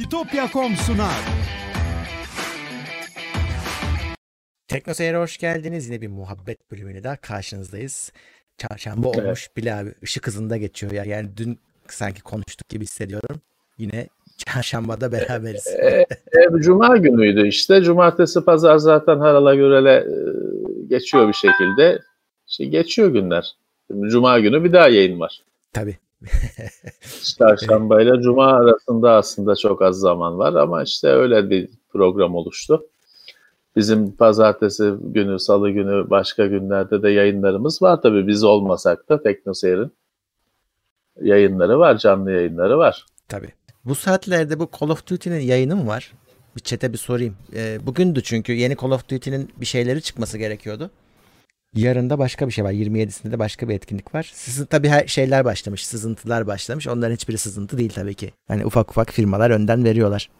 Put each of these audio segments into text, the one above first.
İtopya.com sunar. Tekno Seyir'e hoş geldiniz. Yine bir muhabbet bölümüyle daha karşınızdayız. Çarşamba olmuş bile abi. Işık hızında geçiyor ya. Yani dün sanki konuştuk gibi hissediyorum. Yine çarşambada beraberiz. E, e, Cuma günüydü işte. Cumartesi, pazar zaten harala görele e, geçiyor bir şekilde. İşte geçiyor günler. Şimdi Cuma günü bir daha yayın var. Tabii. Çarşamba ile Cuma arasında aslında çok az zaman var ama işte öyle bir program oluştu. Bizim pazartesi günü, salı günü, başka günlerde de yayınlarımız var. Tabii biz olmasak da TeknoSeyir'in yayınları var, canlı yayınları var. Tabii. Bu saatlerde bu Call of Duty'nin yayını mı var? Bir çete bir sorayım. E, bugündü çünkü yeni Call of Duty'nin bir şeyleri çıkması gerekiyordu. Yarın da başka bir şey var. 27'sinde de başka bir etkinlik var. Sizin tabii her şeyler başlamış. Sızıntılar başlamış. Onların hiçbiri sızıntı değil tabii ki. Hani ufak ufak firmalar önden veriyorlar.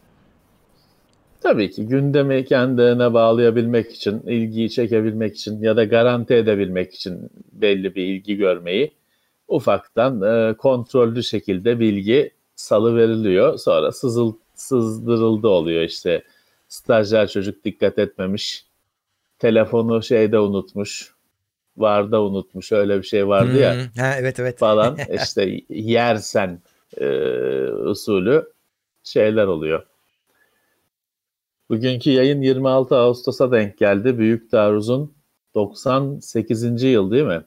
Tabii ki gündemi kendine bağlayabilmek için, ilgiyi çekebilmek için ya da garanti edebilmek için belli bir ilgi görmeyi ufaktan e, kontrollü şekilde bilgi salı veriliyor. Sonra sızıl, sızdırıldı oluyor işte. Stajyer çocuk dikkat etmemiş. Telefonu şeyde unutmuş. Varda unutmuş. Öyle bir şey vardı ya. Hmm, Ha, evet evet. Falan işte yersen e, usulü şeyler oluyor. Bugünkü yayın 26 Ağustos'a denk geldi. Büyük Taarruz'un 98. yıl değil mi?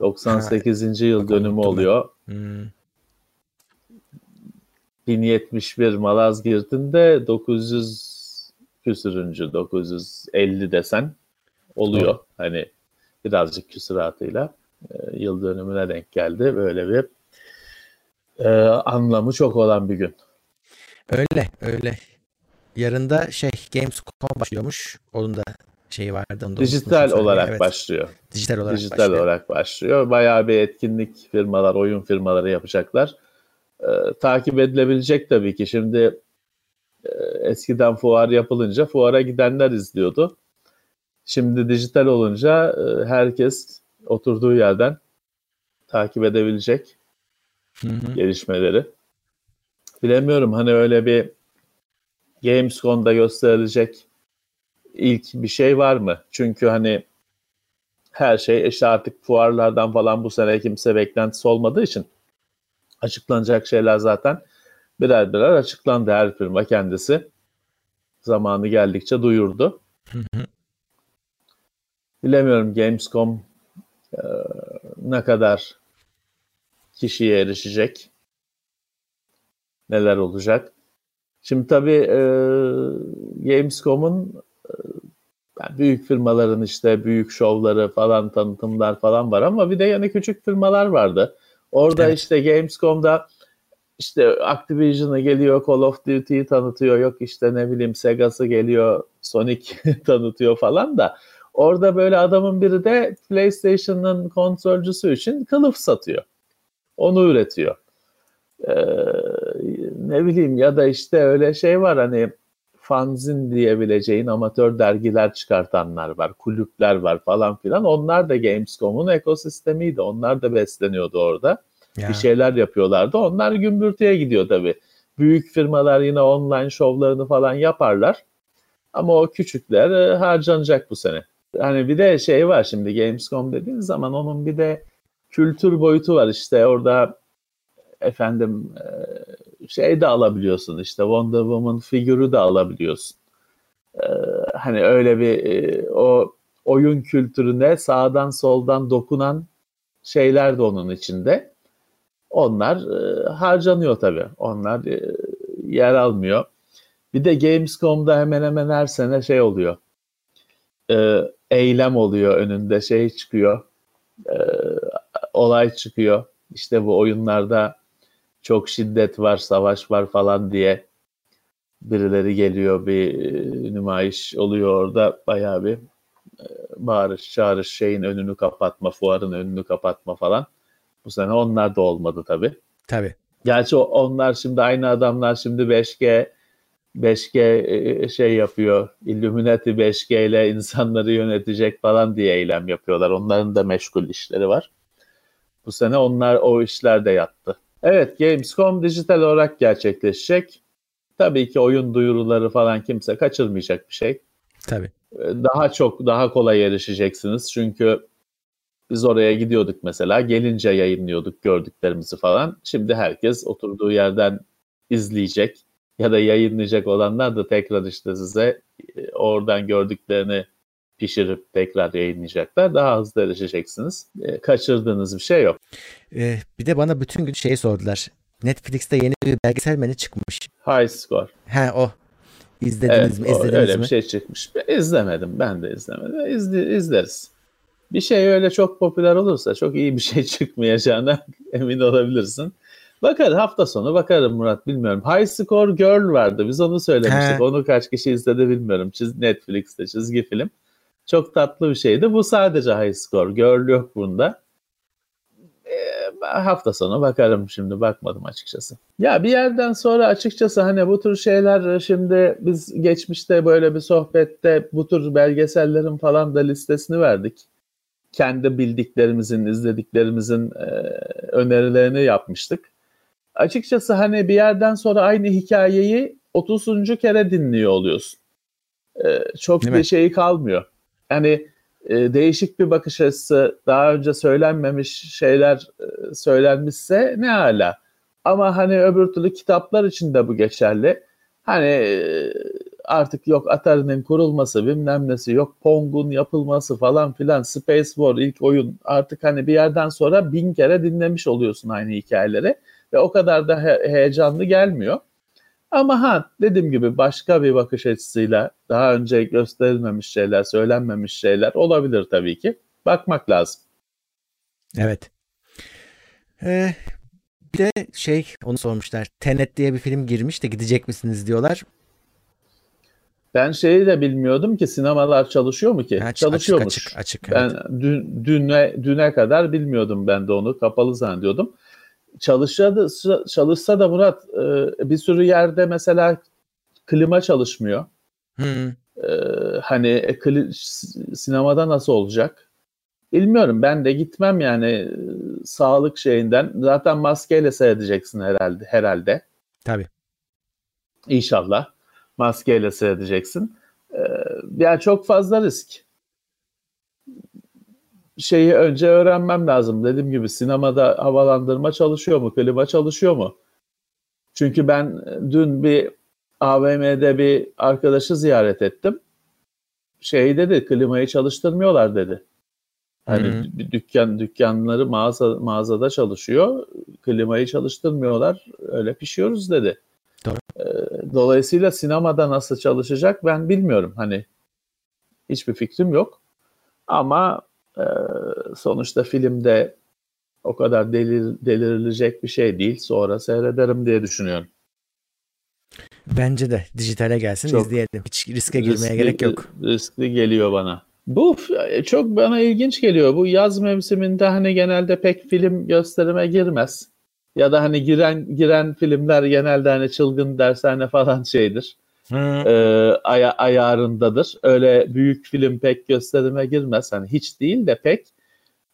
98. yıl bak dönümü oluyor. Hmm. 1071 Malazgirt'in de 900 küsürüncü 950 desen oluyor. Doğru. Hani birazcık küsuratıyla e, yıl dönümüne denk geldi. Böyle bir e, anlamı çok olan bir gün. Öyle öyle. Yarın da şey Gamescom başlıyormuş. Onun da şeyi vardı. Onu Dijital olarak Evet, başlıyor. Dijital olarak Dijital başlıyor. olarak başlıyor. Bayağı bir etkinlik firmalar, oyun firmaları yapacaklar. Ee, takip edilebilecek tabii ki. Şimdi e, eskiden fuar yapılınca fuara gidenler izliyordu. Şimdi dijital olunca e, herkes oturduğu yerden takip edebilecek Hı hı. gelişmeleri. Bilemiyorum hani öyle bir Gamescom'da gösterilecek ilk bir şey var mı? Çünkü hani her şey işte artık fuarlardan falan bu sene kimse beklentisi olmadığı için açıklanacak şeyler zaten birer birer açıklandı. Her firma kendisi zamanı geldikçe duyurdu. Hı hı. Bilemiyorum Gamescom e, ne kadar kişiye erişecek, neler olacak. Şimdi tabii e, Gamescom'un e, yani büyük firmaların işte büyük şovları falan tanıtımlar falan var ama bir de yani küçük firmalar vardı. Orada Evet. işte Gamescom'da işte Activision'ı geliyor Call of Duty'yi tanıtıyor yok işte ne bileyim Sega'sı geliyor Sonic tanıtıyor falan da orada böyle adamın biri de PlayStation'ın kontrolcüsü için kılıf satıyor. Onu üretiyor. Ee, ne bileyim ya da işte öyle şey var hani fanzin diyebileceğin amatör dergiler çıkartanlar var, kulüpler var falan filan. Onlar da Gamescom'un ekosistemiydi. Onlar da besleniyordu orada. Ya. Bir şeyler yapıyorlardı. Onlar gümbürtüye gidiyor tabii. Büyük firmalar yine online şovlarını falan yaparlar. Ama o küçükler e, harcanacak bu sene. Hani bir de şey var şimdi Gamescom dediğiniz zaman onun bir de kültür boyutu var. İşte orada efendim e, şey de alabiliyorsun işte Wonder Woman figürü de alabiliyorsun. E, hani öyle bir e, o oyun kültürüne sağdan soldan dokunan şeyler de onun içinde. Onlar harcanıyor tabii. Onlar yer almıyor. Bir de Gamescom'da hemen hemen her sene şey oluyor. Eylem oluyor önünde şey çıkıyor. E, olay çıkıyor. İşte bu oyunlarda çok şiddet var, savaş var falan diye birileri geliyor bir e, nümayiş oluyor orada bayağı bir e, bağırış çağırış şeyin önünü kapatma, fuarın önünü kapatma falan. Bu sene onlar da olmadı tabii. Tabii. Gerçi onlar şimdi aynı adamlar şimdi 5G 5G e, şey yapıyor. Illuminati 5G ile insanları yönetecek falan diye eylem yapıyorlar. Onların da meşgul işleri var. Bu sene onlar o işler de yattı. Evet Gamescom dijital olarak gerçekleşecek. tabii ki oyun duyuruları falan kimse kaçırmayacak bir şey. Tabii. Daha çok daha kolay erişeceksiniz çünkü biz oraya gidiyorduk mesela gelince yayınlıyorduk gördüklerimizi falan. Şimdi herkes oturduğu yerden izleyecek ya da yayınlayacak olanlar da tekrar işte size e, oradan gördüklerini pişirip tekrar yayınlayacaklar. Daha hızlı erişeceksiniz. E, kaçırdığınız bir şey yok. Ee, bir de bana bütün gün şey sordular. Netflix'te yeni bir belgesel menü çıkmış. High Score. He o. İzlediniz Evet, mi? o- İzlediniz öyle mi? bir şey çıkmış. İzlemedim. Ben de izlemedim. İzle, izleriz. Bir şey öyle çok popüler olursa çok iyi bir şey çıkmayacağına emin olabilirsin. Bakarım hafta sonu bakarım Murat bilmiyorum. High Score Girl vardı. Biz onu söylemiştik. He. Onu kaç kişi izledi bilmiyorum. Çiz, Netflix'te çizgi film. Çok tatlı bir şeydi. Bu sadece High Score. Girl yok bunda. Ben hafta sonu bakarım şimdi bakmadım açıkçası. Ya bir yerden sonra açıkçası hani bu tür şeyler şimdi biz geçmişte böyle bir sohbette bu tür belgesellerin falan da listesini verdik. Kendi bildiklerimizin, izlediklerimizin e, önerilerini yapmıştık. Açıkçası hani bir yerden sonra aynı hikayeyi 30. kere dinliyor oluyorsun. E, çok Değil bir mi? şeyi kalmıyor. Yani e, değişik bir bakış açısı, daha önce söylenmemiş şeyler e, söylenmişse ne hala. Ama hani öbür türlü kitaplar için de bu geçerli. Hani e, artık yok Atari'nin kurulması bilmem nesi yok Pong'un yapılması falan filan Space War ilk oyun artık hani bir yerden sonra bin kere dinlemiş oluyorsun aynı hikayeleri ve o kadar da he- heyecanlı gelmiyor. Ama ha dediğim gibi başka bir bakış açısıyla daha önce gösterilmemiş şeyler, söylenmemiş şeyler olabilir tabii ki. Bakmak lazım. Evet. Ee, bir de şey onu sormuşlar. Tenet diye bir film girmiş de gidecek misiniz diyorlar. Ben şeyi de bilmiyordum ki sinemalar çalışıyor mu ki? Ha, açık, Çalışıyormuş. açık açık. Ben evet. dün, düne, düne kadar bilmiyordum ben de onu. Kapalı zannediyordum. Çalışsa da, çalışsa da Murat e, bir sürü yerde mesela klima çalışmıyor. Hı, E, hani e, kli- sinemada nasıl olacak? Bilmiyorum. Ben de gitmem yani e, sağlık şeyinden. Zaten maskeyle seyredeceksin herhalde. herhalde. tabii. İnşallah. Maskeyle seyredeceksin. Ee, yani çok fazla risk. Şeyi önce öğrenmem lazım. Dediğim gibi sinemada havalandırma çalışıyor mu? Klima çalışıyor mu? Çünkü ben dün bir AVM'de bir arkadaşı ziyaret ettim. Şey dedi, klimayı çalıştırmıyorlar dedi. Hani Hı hı. bir dükkan dükkanları mağaza mağazada çalışıyor. Klimayı çalıştırmıyorlar. Öyle pişiyoruz dedi. Ee, Dolayısıyla sinemada nasıl çalışacak ben bilmiyorum. Hani hiçbir fikrim yok. Ama e, sonuçta filmde o kadar delir, delirilecek bir şey değil. Sonra seyrederim diye düşünüyorum. Bence de dijitale gelsin Çok izleyelim. Hiç riske girmeye Riskli- gerek yok. Riskli geliyor bana. Bu f- çok bana ilginç geliyor. Bu yaz mevsiminde hani genelde pek film gösterime girmez. Ya da hani giren giren filmler genelde hani çılgın dershane falan şeydir. E, aya- ayarındadır. Öyle büyük film pek gösterime girmez. Hani hiç değil de pek.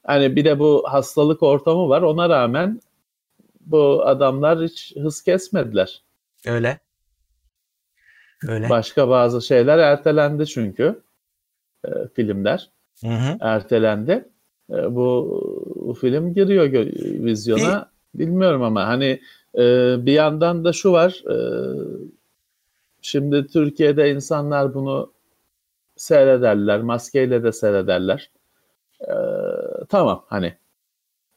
Hani bir de bu hastalık ortamı var. Ona rağmen bu adamlar hiç hız kesmediler. öyle. Öyle. Başka bazı şeyler ertelendi çünkü. E, filmler Hı hı. ertelendi. E, bu, bu film giriyor vizyona. Bilmiyorum ama hani e, bir yandan da şu var. e, şimdi Türkiye'de insanlar bunu seyrederler. Maskeyle de seyrederler. E, tamam hani.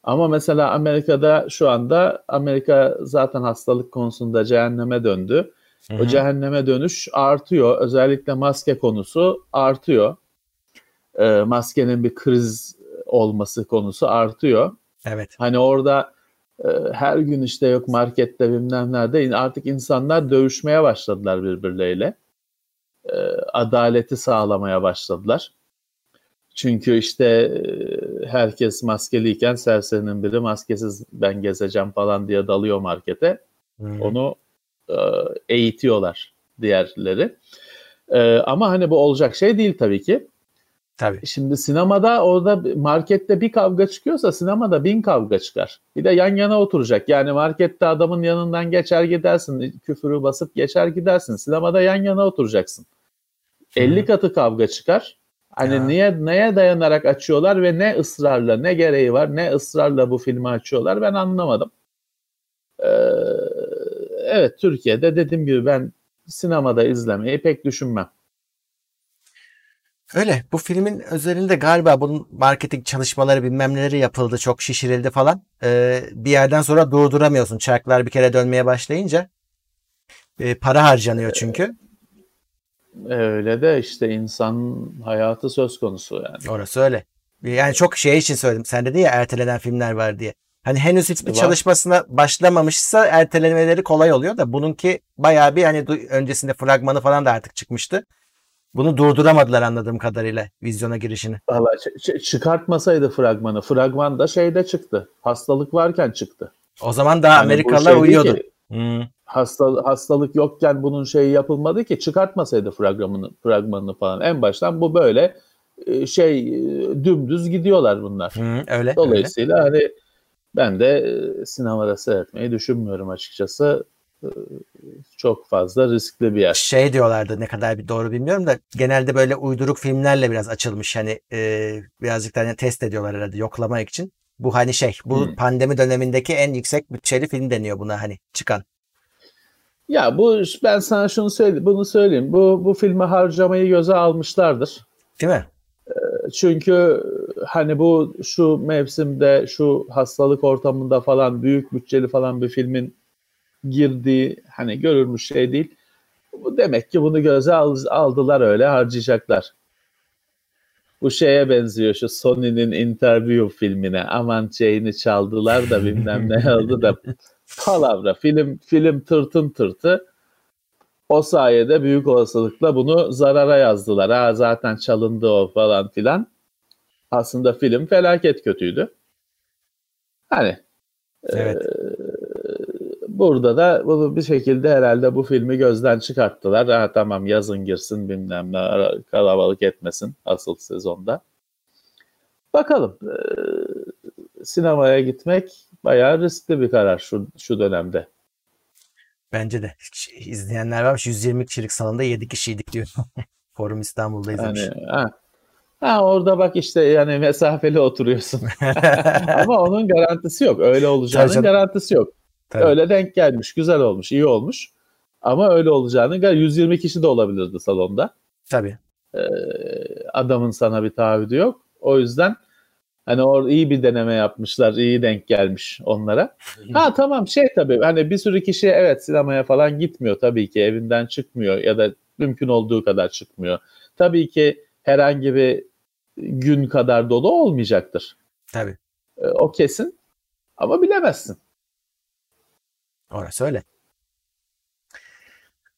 Ama mesela Amerika'da şu anda Amerika zaten hastalık konusunda cehenneme döndü. Hı O cehenneme dönüş artıyor. Özellikle maske konusu artıyor. E, maskenin bir kriz olması konusu artıyor. Evet. Hani orada her gün işte yok markette bilmem nerede artık insanlar dövüşmeye başladılar birbirleriyle. E, adaleti sağlamaya başladılar. Çünkü işte e, herkes maskeliyken serserinin biri maskesiz ben gezeceğim falan diye dalıyor markete. Hı. Onu e, eğitiyorlar diğerleri. E, ama hani bu olacak şey değil tabii ki. Tabii. Şimdi sinemada orada markette bir kavga çıkıyorsa sinemada bin kavga çıkar. Bir de yan yana oturacak. Yani markette adamın yanından geçer gidersin. Küfürü basıp geçer gidersin. Sinemada yan yana oturacaksın. 50 katı kavga çıkar. Hani Ya. niye neye dayanarak açıyorlar ve ne ısrarla ne gereği var ne ısrarla bu filmi açıyorlar ben anlamadım. Ee, evet Türkiye'de dediğim gibi ben sinemada izlemeyi pek düşünmem. Öyle. Bu filmin özelinde galiba bunun marketing çalışmaları bilmem neleri yapıldı. Çok şişirildi falan. Ee, bir yerden sonra durduramıyorsun. Çarklar bir kere dönmeye başlayınca. Ee, para harcanıyor çünkü. Öyle de işte insan hayatı söz konusu yani. Orası öyle. Yani çok şey için söyledim. Sen dedi ya ertelenen filmler var diye. Hani henüz hiçbir Var. çalışmasına başlamamışsa ertelemeleri kolay oluyor da bununki bayağı bir hani öncesinde fragmanı falan da artık çıkmıştı. Bunu durduramadılar anladığım kadarıyla vizyona girişini. Valla çıkartmasaydı fragmanı. Fragman da şeyde çıktı. Hastalık varken çıktı. O zaman daha Yani Amerikalılar şey uyuyordu. ki, Hmm. hasta, hastalık yokken bunun şeyi yapılmadı ki çıkartmasaydı fragmanını, fragmanını falan. En baştan bu böyle e, şey e, dümdüz gidiyorlar bunlar. Hı, öyle. öyle. Dolayısıyla hani ben de e, sinemada seyretmeyi düşünmüyorum açıkçası. E, Çok fazla riskli bir yer. Şey diyorlardı ne kadar bir doğru bilmiyorum da genelde böyle uyduruk filmlerle biraz açılmış hani e, birazcık da hani test ediyorlar herhalde yoklamak için. Bu hani şey bu Hmm. pandemi dönemindeki en yüksek bütçeli film deniyor buna hani çıkan. Ya bu ben sana şunu söyle bunu söyleyeyim. Bu bu filme harcamayı göze almışlardır. Değil mi? Çünkü hani bu şu mevsimde şu hastalık ortamında falan büyük bütçeli falan bir filmin girdiği hani görülmüş şey değil. Bu demek ki bunu göze al- aldılar öyle harcayacaklar. Bu şeye benziyor şu Sony'nin interview filmine. Aman şeyini çaldılar da bilmem ne oldu da palavra film film tırtın tırtı. O sayede büyük olasılıkla bunu zarara yazdılar. Ha zaten çalındı o falan filan. Aslında film felaket kötüydü. Hani Evet. Burada da bunu bir şekilde herhalde bu filmi gözden çıkarttılar. Ha tamam yazın girsin bilmem ne kalabalık etmesin asıl sezonda. Bakalım. Ee, sinemaya gitmek bayağı riskli bir karar şu, şu dönemde. Bence de. İzleyenler varmış 120 kişilik salonda 7 kişiydik diyor. Forum İstanbul'da izlemiş. Yani ha. ha orada bak işte yani mesafeli oturuyorsun. Ama onun garantisi yok. Öyle olacağının garantisi yok. Tabii. Öyle denk gelmiş, güzel olmuş, iyi olmuş. Ama öyle olacağını gar- 120 kişi de olabilirdi salonda. Tabii. Ee, adamın sana bir taahhüdü yok. O yüzden hani orada iyi bir deneme yapmışlar, iyi denk gelmiş onlara. Ha tamam şey tabii hani bir sürü kişi evet sinemaya falan gitmiyor tabii ki evinden çıkmıyor ya da mümkün olduğu kadar çıkmıyor. Tabii ki herhangi bir gün kadar dolu olmayacaktır. Tabii. Ee, o kesin ama bilemezsin. Orası öyle.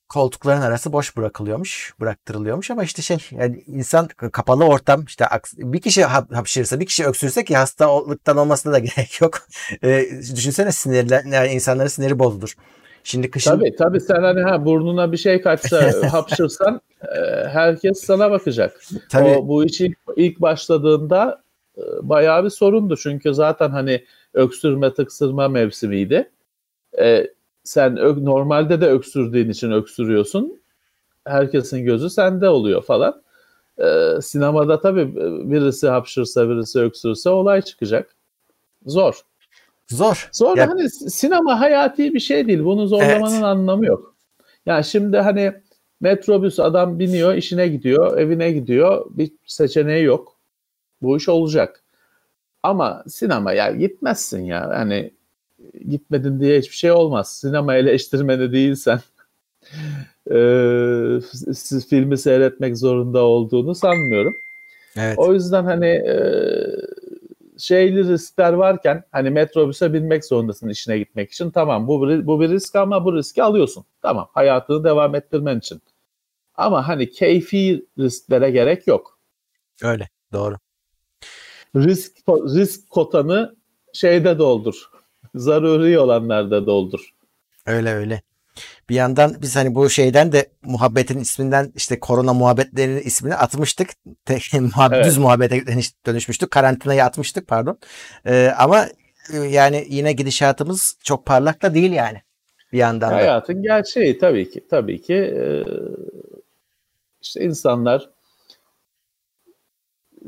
Koltukların arası boş bırakılıyormuş, bıraktırılıyormuş ama işte şey yani insan kapalı ortam işte bir kişi hap- hapşırsa bir kişi öksürse ki hastalıktan olmasına da gerek yok. E, düşünsene sinirler yani insanların siniri bozulur. Şimdi kışın Tabii tabii sen hani ha burnuna bir şey kaçsa hapşırsan e, herkes sana bakacak. tabii O, bu iş ilk, ilk başladığında e, bayağı bir sorundu. Çünkü zaten hani öksürme tıksırma mevsimiydi. E, sen ö- normalde de öksürdüğün için öksürüyorsun. Herkesin gözü sende oluyor falan. E, sinemada tabii e, birisi hapşırsa birisi öksürse olay çıkacak. Zor. zor. Zor Ya- hani sinema hayati bir şey değil. Bunu zorlamanın Evet. anlamı yok. Yani şimdi hani metrobüs adam biniyor, işine gidiyor, evine gidiyor. Bir seçeneği yok. Bu iş olacak. Ama sinema ya gitmezsin ya. Hani gitmedin diye hiçbir şey olmaz. Sinema eleştirmeni değilsen e, filmi seyretmek zorunda olduğunu sanmıyorum. Evet. O yüzden hani e, şeyli riskler varken hani metrobüse binmek zorundasın işine gitmek için. Tamam bu bir, bu bir risk ama bu riski alıyorsun. Tamam hayatını devam ettirmen için. Ama hani keyfi risklere gerek yok. Öyle. Doğru. Risk risk kotanı şeyde doldur. Zaruri olanlarda doldur. Öyle öyle. Bir yandan biz hani bu şeyden de muhabbetin isminden işte korona muhabbetlerinin ismini atmıştık. Te, muhabbet, evet. Düz muhabbete dönüşmüştük. Karantinayı atmıştık pardon. Ee, ama e, yani yine gidişatımız çok parlak da değil yani. Bir yandan da. Hayatın gerçeği tabii ki. Tabii ki e, işte insanlar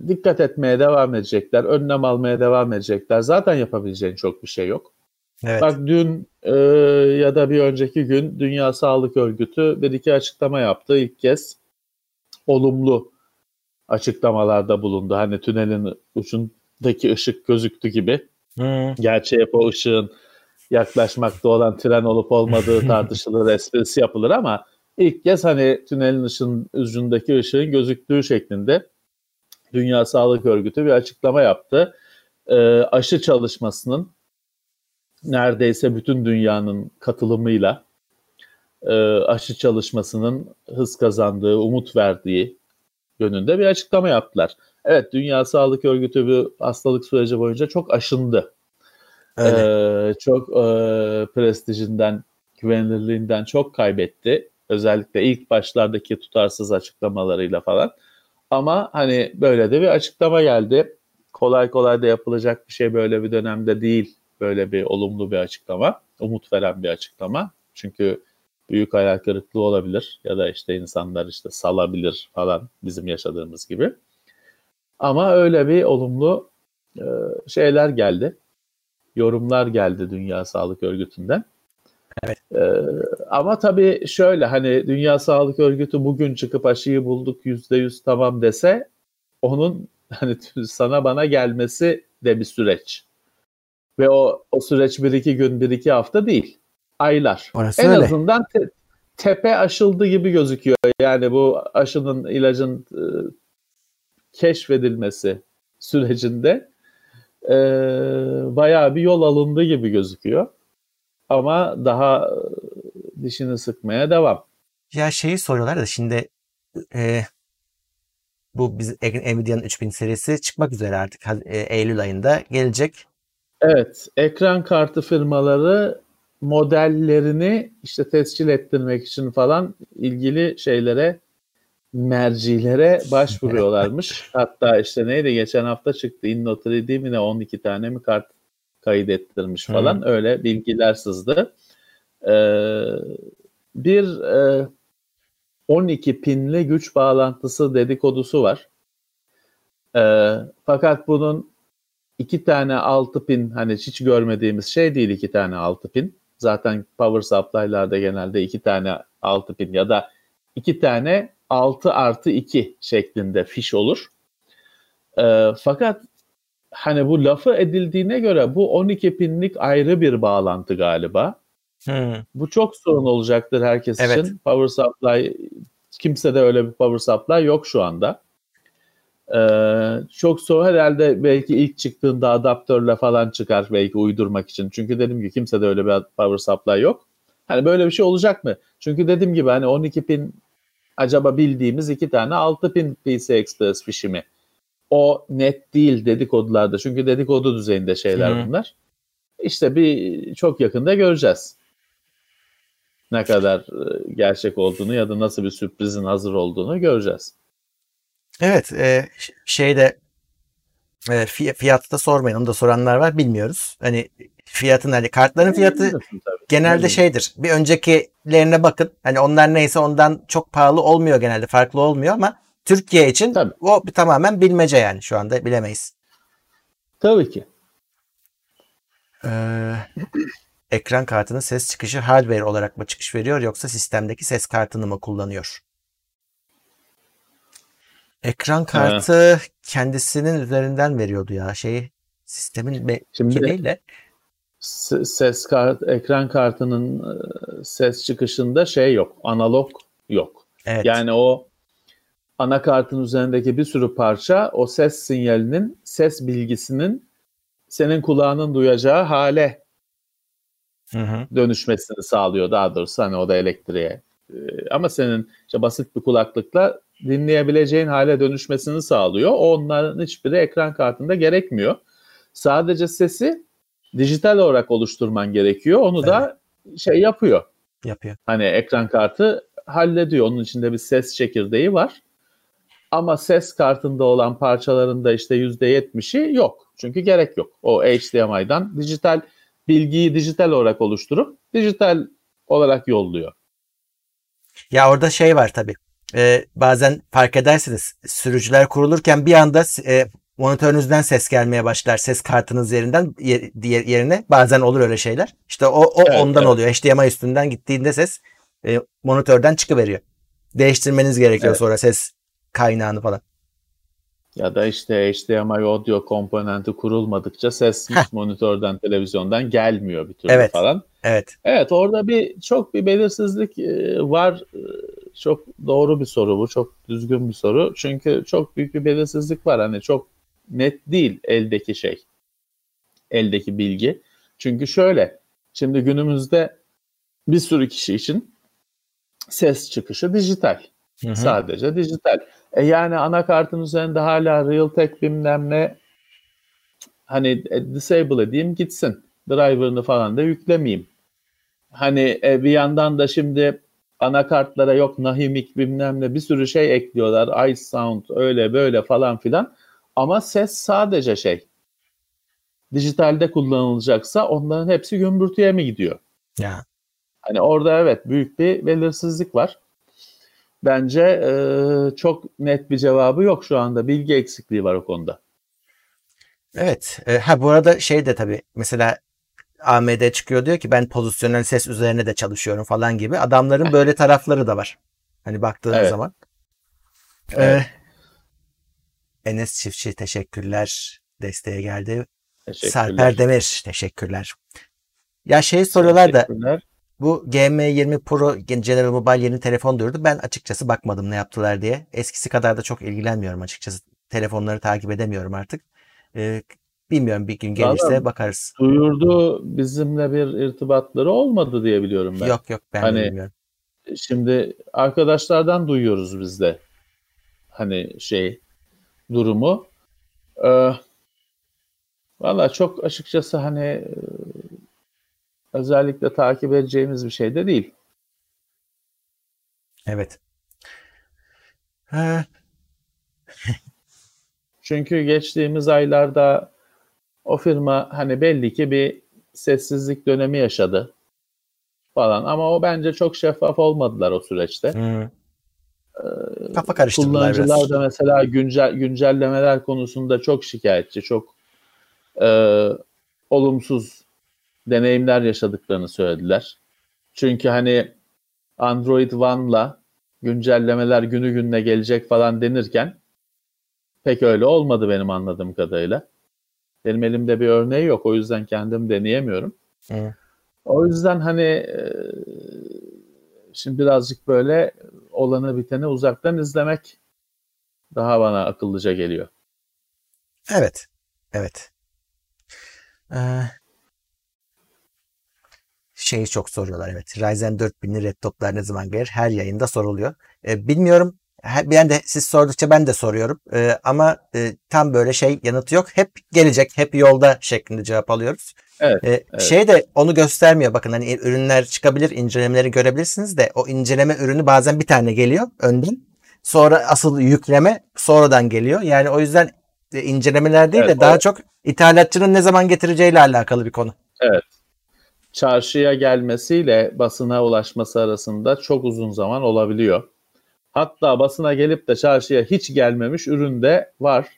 dikkat etmeye devam edecekler. Önlem almaya devam edecekler. Zaten yapabileceğin çok bir şey yok. Evet. Bak dün e, ya da bir önceki gün Dünya Sağlık Örgütü bir iki açıklama yaptı. İlk kez olumlu açıklamalarda bulundu. Hani tünelin ucundaki ışık gözüktü gibi. Hmm. Gerçi hep o ışığın yaklaşmakta olan tren olup olmadığı tartışılır, esprisi yapılır ama ilk kez hani tünelin ışın, ucundaki ışığın gözüktüğü şeklinde Dünya Sağlık Örgütü bir açıklama yaptı. E, aşı çalışmasının neredeyse bütün dünyanın katılımıyla e, aşı çalışmasının hız kazandığı, umut verdiği yönünde bir açıklama yaptılar. Evet, Dünya Sağlık Örgütü bu hastalık süreci boyunca çok aşındı. Ee, çok e, prestijinden, güvenilirliğinden çok kaybetti. Özellikle ilk başlardaki tutarsız açıklamalarıyla falan. Ama hani böyle de bir açıklama geldi. Kolay kolay da yapılacak bir şey böyle bir dönemde değil böyle bir olumlu bir açıklama, umut veren bir açıklama. Çünkü büyük hayal kırıklığı olabilir ya da işte insanlar işte salabilir falan bizim yaşadığımız gibi. Ama öyle bir olumlu e, şeyler geldi. Yorumlar geldi Dünya Sağlık Örgütü'nden. Evet. Ee, ama tabii şöyle hani Dünya Sağlık Örgütü bugün çıkıp aşıyı bulduk yüzde yüz tamam dese onun hani sana bana gelmesi de bir süreç. Ve o o süreç bir iki gün, bir iki hafta değil. Aylar. Orası en öyle. azından te, tepe aşıldı gibi gözüküyor. Yani bu aşının ilacın e, keşfedilmesi sürecinde e, bayağı bir yol alındı gibi gözüküyor. Ama daha e, dişini sıkmaya devam. Ya şeyi soruyorlar da şimdi e, bu biz Nvidia'nın 3000 serisi çıkmak üzere artık e, Eylül ayında gelecek. Evet, ekran kartı firmaları modellerini işte tescil ettirmek için falan ilgili şeylere mercilere başvuruyorlarmış. Hatta işte neydi geçen hafta çıktı Inno 3D mi ne 12 tane mi kart kaydettirmiş falan hmm. öyle bilgiler sızdı. Ee, bir e, 12 pinli güç bağlantısı dedikodusu var. Ee, fakat bunun iki tane altı pin hani hiç görmediğimiz şey değil iki tane altı pin. Zaten power supply'larda genelde iki tane altı pin ya da iki tane 6 artı 2 şeklinde fiş olur. E, fakat hani bu lafı edildiğine göre bu 12 pinlik ayrı bir bağlantı galiba. Hmm. Bu çok sorun olacaktır herkes evet. için. Power supply kimse de öyle bir power supply yok şu anda. Ee, çok so herhalde belki ilk çıktığında adaptörle falan çıkar belki uydurmak için. Çünkü dedim ki kimse de öyle bir power supply yok. Hani böyle bir şey olacak mı? Çünkü dediğim gibi hani 12 pin acaba bildiğimiz iki tane 6 pin PC Express fişi mi? O net değil dedikodularda. Çünkü dedikodu düzeyinde şeyler Hı. bunlar. İşte bir çok yakında göreceğiz. Ne kadar e, gerçek olduğunu ya da nasıl bir sürprizin hazır olduğunu göreceğiz. Evet, e, şeyde e, fiyatı da sormayın. Onu da soranlar var. Bilmiyoruz. Hani fiyatın hani kartların fiyatı genelde şeydir. Bir öncekilerine bakın. Hani onlar neyse ondan çok pahalı olmuyor genelde. Farklı olmuyor ama Türkiye için Tabii. o tamamen bilmece yani şu anda bilemeyiz. Tabii ki. Ee, ekran kartının ses çıkışı hardware olarak mı çıkış veriyor yoksa sistemdeki ses kartını mı kullanıyor? Ekran kartı ha. kendisinin üzerinden veriyordu ya şeyi sistemin be- Şimdi de ses kart ekran kartının ses çıkışında şey yok analog yok. Evet. Yani o anakartın üzerindeki bir sürü parça o ses sinyalinin ses bilgisinin senin kulağının duyacağı hale hı hı. dönüşmesini sağlıyor daha doğrusu hani o da elektriğe. Ama senin işte basit bir kulaklıkla dinleyebileceğin hale dönüşmesini sağlıyor. Onların hiçbiri ekran kartında gerekmiyor. Sadece sesi dijital olarak oluşturman gerekiyor. Onu evet. da şey yapıyor. Yapıyor. Hani ekran kartı hallediyor. Onun içinde bir ses çekirdeği var. Ama ses kartında olan parçalarında işte %70'i yok. Çünkü gerek yok. O HDMI'dan dijital bilgiyi dijital olarak oluşturup dijital olarak yolluyor. Ya orada şey var tabii. Ee, bazen fark edersiniz sürücüler kurulurken bir anda e, monitörünüzden ses gelmeye başlar. Ses kartınız yerinden yer, yerine bazen olur öyle şeyler. İşte o, o evet, ondan evet. oluyor. HDMI üstünden gittiğinde ses e, monitörden çıkıveriyor. Değiştirmeniz gerekiyor evet. sonra ses kaynağını falan. Ya da işte HDMI audio komponenti kurulmadıkça ses Heh. monitörden, televizyondan gelmiyor bir türlü evet. falan. Evet. Evet orada bir çok bir belirsizlik e, var. E, çok doğru bir soru bu. Çok düzgün bir soru. Çünkü çok büyük bir belirsizlik var. Hani çok net değil eldeki şey. Eldeki bilgi. Çünkü şöyle. Şimdi günümüzde bir sürü kişi için ses çıkışı dijital. Hı hı. Sadece dijital. E yani anakartın üzerinde hala Realtek bilmem ne hani e, disable edeyim gitsin. Driver'ını falan da yüklemeyeyim. Hani e, bir yandan da şimdi anakartlara yok Nahimik bilmem ne bir sürü şey ekliyorlar. Ice Sound öyle böyle falan filan. Ama ses sadece şey. Dijitalde kullanılacaksa onların hepsi gümbürtüye mi gidiyor? Ya. Hani orada evet büyük bir belirsizlik var. Bence e, çok net bir cevabı yok şu anda. Bilgi eksikliği var o konuda. Evet. E, ha bu arada şey de tabii mesela AMD çıkıyor diyor ki ben pozisyonel ses üzerine de çalışıyorum falan gibi. Adamların böyle tarafları da var. Hani baktığın evet. zaman. Evet. Ee, Enes Çiftçi teşekkürler. Desteğe geldi. Sarper Demir teşekkürler. Ya şey soruyorlar da bu GM20 Pro General Mobile yeni telefon duyurdu. Ben açıkçası bakmadım ne yaptılar diye. Eskisi kadar da çok ilgilenmiyorum açıkçası. Telefonları takip edemiyorum artık. Ee, bilmiyorum bir gün gelirse Vallahi, bakarız. Duyurdu bizimle bir irtibatları olmadı diye biliyorum ben. Yok yok ben hani, bilmiyorum. Şimdi arkadaşlardan duyuyoruz biz de. Hani şey durumu. Ee, Valla çok açıkçası hani özellikle takip edeceğimiz bir şey de değil. Evet. Çünkü geçtiğimiz aylarda o firma hani belli ki bir sessizlik dönemi yaşadı falan ama o bence çok şeffaf olmadılar o süreçte. Hmm. Ee, Kafa karıştırdılar Kullanıcılar biraz. da mesela güncel güncellemeler konusunda çok şikayetçi, çok e, olumsuz deneyimler yaşadıklarını söylediler. Çünkü hani Android One'la güncellemeler günü gününe gelecek falan denirken pek öyle olmadı benim anladığım kadarıyla. Benim elimde bir örneği yok. O yüzden kendim deneyemiyorum. Evet. O yüzden hani e, şimdi birazcık böyle olanı biteni uzaktan izlemek daha bana akıllıca geliyor. Evet. Evet. Ee, şeyi çok soruyorlar evet. Ryzen 4000'li laptoplar ne zaman gelir? Her yayında soruluyor. Ee, bilmiyorum. Ben de siz sordukça ben de soruyorum. Ee, ama e, tam böyle şey yanıtı yok. Hep gelecek, hep yolda şeklinde cevap alıyoruz. Evet, ee, evet. Şey de onu göstermiyor. Bakın hani ürünler çıkabilir, incelemeleri görebilirsiniz de o inceleme ürünü bazen bir tane geliyor önden. Sonra asıl yükleme sonradan geliyor. Yani o yüzden e, incelemeler değil evet, de daha çok ithalatçının ne zaman getireceğiyle alakalı bir konu. Evet çarşıya gelmesiyle basına ulaşması arasında çok uzun zaman olabiliyor. Hatta basına gelip de çarşıya hiç gelmemiş ürün de var.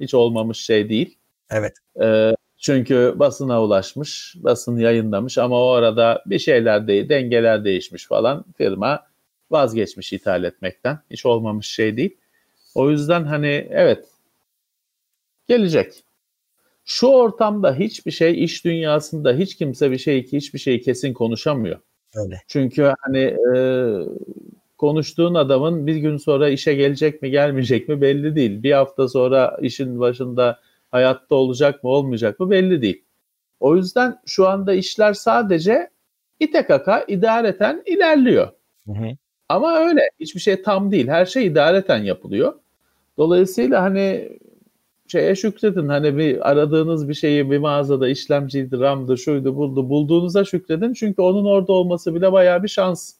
Hiç olmamış şey değil. Evet. Ee, çünkü basına ulaşmış, basın yayınlamış ama o arada bir şeyler değil, dengeler değişmiş falan. Firma vazgeçmiş ithal etmekten. Hiç olmamış şey değil. O yüzden hani evet gelecek şu ortamda hiçbir şey iş dünyasında hiç kimse bir şey hiçbir şeyi kesin konuşamıyor. Öyle. Çünkü hani e, konuştuğun adamın bir gün sonra işe gelecek mi gelmeyecek mi belli değil. Bir hafta sonra işin başında hayatta olacak mı olmayacak mı belli değil. O yüzden şu anda işler sadece ite kaka idareten ilerliyor. Hı hı. Ama öyle hiçbir şey tam değil. Her şey idareten yapılıyor. Dolayısıyla hani şeye şükredin. Hani bir aradığınız bir şeyi bir mağazada işlemciydi, RAM'dı, şuydu, buldu. Bulduğunuza şükredin. Çünkü onun orada olması bile bayağı bir şans.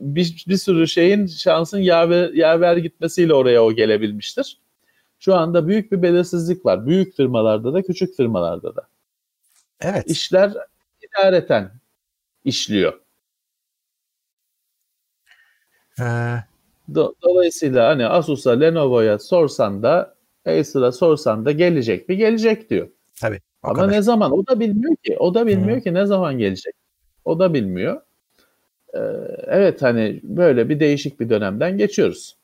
Bir, bir sürü şeyin şansın yaver, yaver gitmesiyle oraya o gelebilmiştir. Şu anda büyük bir belirsizlik var. Büyük firmalarda da, küçük firmalarda da. Evet. İşler idareten işliyor. Ee, Do- Dolayısıyla hani Asus'a, Lenovo'ya sorsan da Acer'a sorsan da gelecek mi? Gelecek diyor. tabii. Ama kadar. ne zaman? O da bilmiyor ki. O da bilmiyor Hı. ki ne zaman gelecek. O da bilmiyor. Ee, evet hani böyle bir değişik bir dönemden geçiyoruz.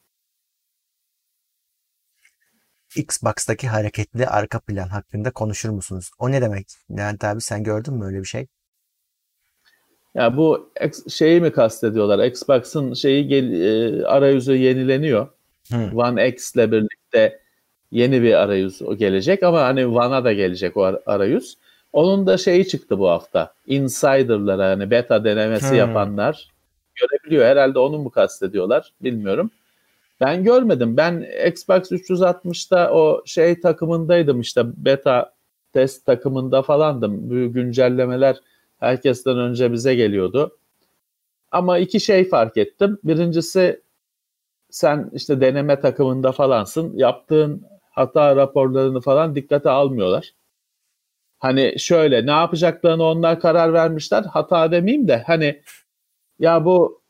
Xbox'taki hareketli arka plan hakkında konuşur musunuz? O ne demek? Levent abi sen gördün mü öyle bir şey? Ya bu şeyi mi kastediyorlar? Xbox'ın şeyi e, arayüzü yenileniyor. Hı. One X ile birlikte yeni bir arayüz gelecek ama hani One'a da gelecek o ar- arayüz. Onun da şeyi çıktı bu hafta. Insider'lara hani beta denemesi Hmm. yapanlar görebiliyor. Herhalde onu mu kastediyorlar bilmiyorum. Ben görmedim. Ben Xbox 360'ta o şey takımındaydım işte beta test takımında falandım. Bu güncellemeler herkesten önce bize geliyordu. Ama iki şey fark ettim. Birincisi sen işte deneme takımında falansın. Yaptığın hata raporlarını falan dikkate almıyorlar. Hani şöyle ne yapacaklarını onlar karar vermişler. Hata demeyeyim de hani ya bu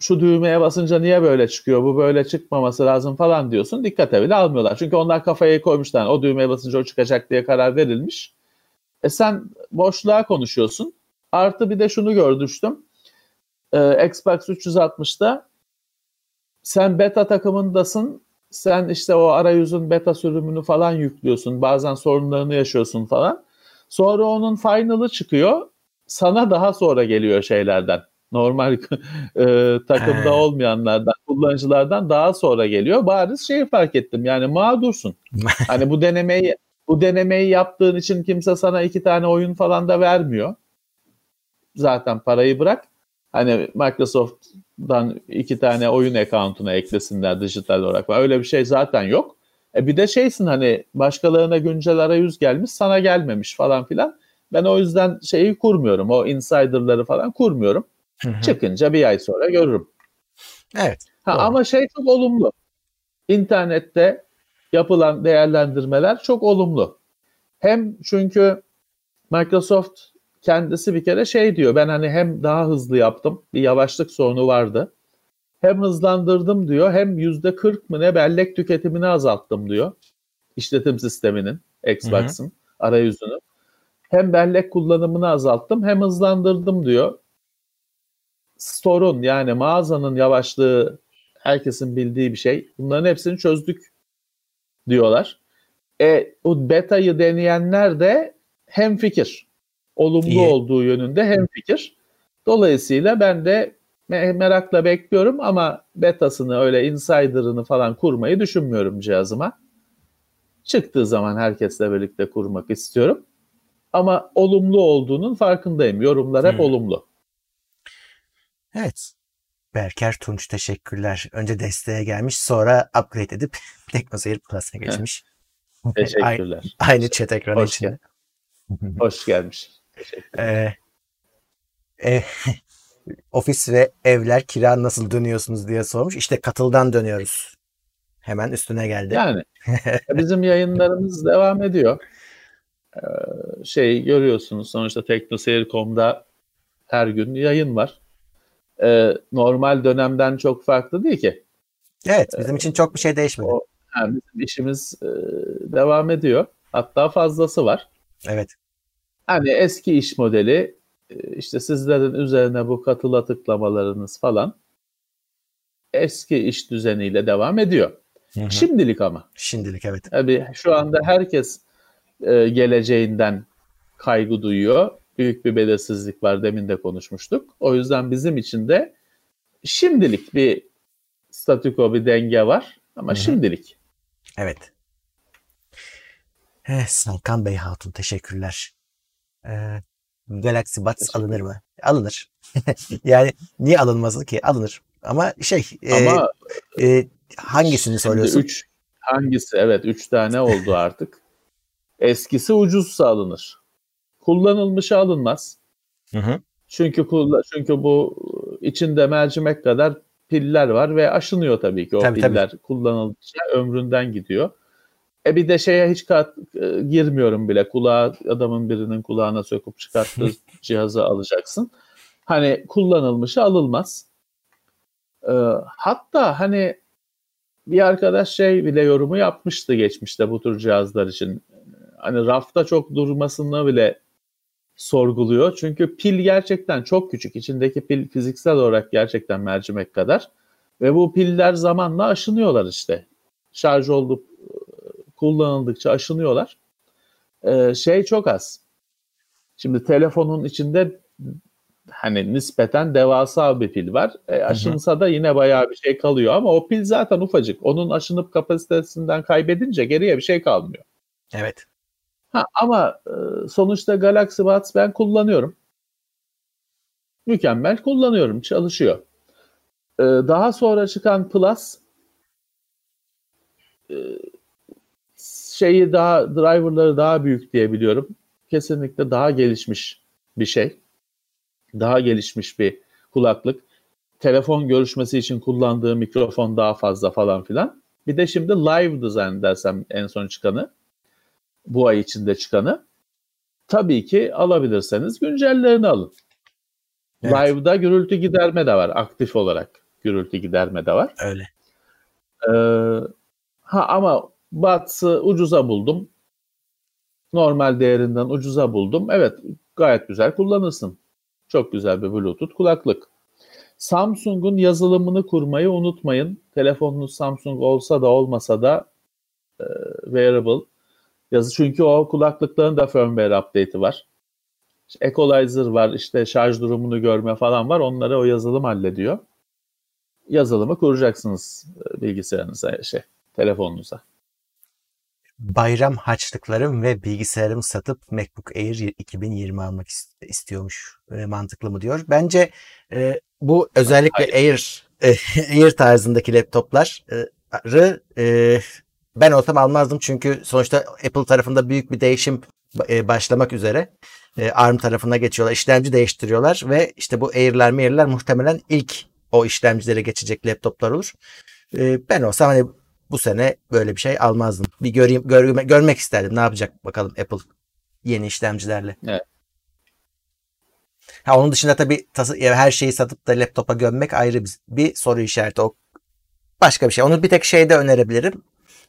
şu düğmeye basınca niye böyle çıkıyor? Bu böyle çıkmaması lazım falan diyorsun. Dikkate bile almıyorlar. Çünkü onlar kafaya koymuşlar. O düğmeye basınca o çıkacak diye karar verilmiş. E sen boşluğa konuşuyorsun. Artı bir de şunu gördüştüm. Ee, Xbox 360'da sen beta takımındasın. Sen işte o arayüzün beta sürümünü falan yüklüyorsun. Bazen sorunlarını yaşıyorsun falan. Sonra onun final'ı çıkıyor. Sana daha sonra geliyor şeylerden. Normal e, takımda He. olmayanlardan, kullanıcılardan daha sonra geliyor. Bariz şeyi fark ettim. Yani mağdursun. hani bu denemeyi bu denemeyi yaptığın için kimse sana iki tane oyun falan da vermiyor. Zaten parayı bırak. Hani Microsoft'dan iki tane oyun account'una eklesinler dijital olarak. Öyle bir şey zaten yok. E bir de şeysin hani başkalarına güncel arayüz gelmiş sana gelmemiş falan filan. Ben o yüzden şeyi kurmuyorum. O insider'ları falan kurmuyorum. Hı hı. Çıkınca bir ay sonra görürüm. Evet. Ha, Doğru. ama şey çok olumlu. İnternette yapılan değerlendirmeler çok olumlu. Hem çünkü Microsoft kendisi bir kere şey diyor. Ben hani hem daha hızlı yaptım. Bir yavaşlık sorunu vardı. Hem hızlandırdım diyor. Hem yüzde 40 mı ne bellek tüketimini azalttım diyor. İşletim sisteminin, Xbox'ın arayüzünü. Hem bellek kullanımını azalttım hem hızlandırdım diyor. Store'un yani mağazanın yavaşlığı herkesin bildiği bir şey. Bunların hepsini çözdük diyorlar. E, o beta'yı deneyenler de hem fikir. Olumlu İyi. olduğu yönünde hem fikir. Dolayısıyla ben de me- merakla bekliyorum ama betasını öyle insider'ını falan kurmayı düşünmüyorum cihazıma. Çıktığı zaman herkesle birlikte kurmak istiyorum. Ama olumlu olduğunun farkındayım. Yorumlar hep Hmm. olumlu. Evet. Berker Tunç teşekkürler. Önce desteğe gelmiş sonra upgrade edip TeknoSeyir Plus'a geçmiş. Teşekkürler. Aynı chat ekranı Hoş içinde. Hoş gelmiş. Ee, e, ofis ve evler kira nasıl dönüyorsunuz diye sormuş. İşte katıldan dönüyoruz. Hemen üstüne geldi. Yani bizim yayınlarımız devam ediyor. Ee, şey görüyorsunuz sonuçta teknoseyir.com'da her gün yayın var. Ee, normal dönemden çok farklı değil ki. Evet bizim için çok bir şey değişmedi. O- Yani bizim işimiz e, devam ediyor. Hatta fazlası var. Evet. Hani eski iş modeli e, işte sizlerin üzerine bu katıla tıklamalarınız falan eski iş düzeniyle devam ediyor. Hı hı. Şimdilik ama. Şimdilik evet. Tabii şu anda herkes e, geleceğinden kaygı duyuyor. Büyük bir belirsizlik var demin de konuşmuştuk. O yüzden bizim için de şimdilik bir statüko bir denge var ama Hı hı. şimdilik. Evet. Eh, Salkan Bey Hatun teşekkürler. Ee, Galaxy Buds alınır mı? Alınır. yani niye alınmasın ki? Alınır. Ama şey e, Ama e, hangisini şimdi söylüyorsun? üç hangisi? Evet 3 tane oldu artık. Eskisi ucuzsa alınır. Kullanılmışı alınmaz. Hı hı. Çünkü çünkü bu içinde mercimek kadar piller var ve aşınıyor tabii ki o tabii, piller tabii. kullanıldıkça ömründen gidiyor. E bir de şeye hiç kat, e, girmiyorum bile. Kulağa adamın birinin kulağına söküp çıkarttığı cihazı alacaksın. Hani kullanılmışı alınmaz. E, hatta hani bir arkadaş şey bile yorumu yapmıştı geçmişte bu tür cihazlar için. Hani rafta çok durmasını bile sorguluyor. Çünkü pil gerçekten çok küçük. İçindeki pil fiziksel olarak gerçekten mercimek kadar. Ve bu piller zamanla aşınıyorlar işte. Şarj olup kullanıldıkça aşınıyorlar. Ee, şey çok az. Şimdi telefonun içinde hani nispeten devasa bir pil var. E, aşınsa da yine bayağı bir şey kalıyor ama o pil zaten ufacık. Onun aşınıp kapasitesinden kaybedince geriye bir şey kalmıyor. Evet. Ha, ama e, sonuçta Galaxy Buds ben kullanıyorum. Mükemmel kullanıyorum. Çalışıyor. E, daha sonra çıkan Plus e, şeyi daha driverları daha büyük diye biliyorum. Kesinlikle daha gelişmiş bir şey. Daha gelişmiş bir kulaklık. Telefon görüşmesi için kullandığı mikrofon daha fazla falan filan. Bir de şimdi live design dersem en son çıkanı. Bu ay içinde çıkanı. Tabii ki alabilirseniz güncellerini alın. Evet. Live'da gürültü giderme de var. Aktif olarak gürültü giderme de var. Öyle. Ee, ha ama Buds'ı ucuza buldum. Normal değerinden ucuza buldum. Evet gayet güzel kullanırsın. Çok güzel bir Bluetooth kulaklık. Samsung'un yazılımını kurmayı unutmayın. Telefonunuz Samsung olsa da olmasa da e, wearable. Yazı çünkü o kulaklıkların da firmware update'i var. İşte equalizer var, işte şarj durumunu görme falan var. Onları o yazılım hallediyor. Yazılımı kuracaksınız e, bilgisayarınıza, şey, telefonunuza bayram harçlıklarım ve bilgisayarımı satıp MacBook Air 2020 almak istiyormuş. E, mantıklı mı diyor. Bence e, bu özellikle Hayır. Air e, Air tarzındaki laptopları e, ben olsam almazdım çünkü sonuçta Apple tarafında büyük bir değişim e, başlamak üzere. E, ARM tarafına geçiyorlar, işlemci değiştiriyorlar ve işte bu Air'ler, Air'ler muhtemelen ilk o işlemcilere geçecek laptoplar olur. E, ben olsam hani bu sene böyle bir şey almazdım. Bir göreyim, görme, görmek isterdim. Ne yapacak bakalım Apple yeni işlemcilerle. Evet. Ha, onun dışında tabii tası, her şeyi satıp da laptopa gömmek ayrı bir, bir soru işareti. O başka bir şey. Onu bir tek şeyde önerebilirim.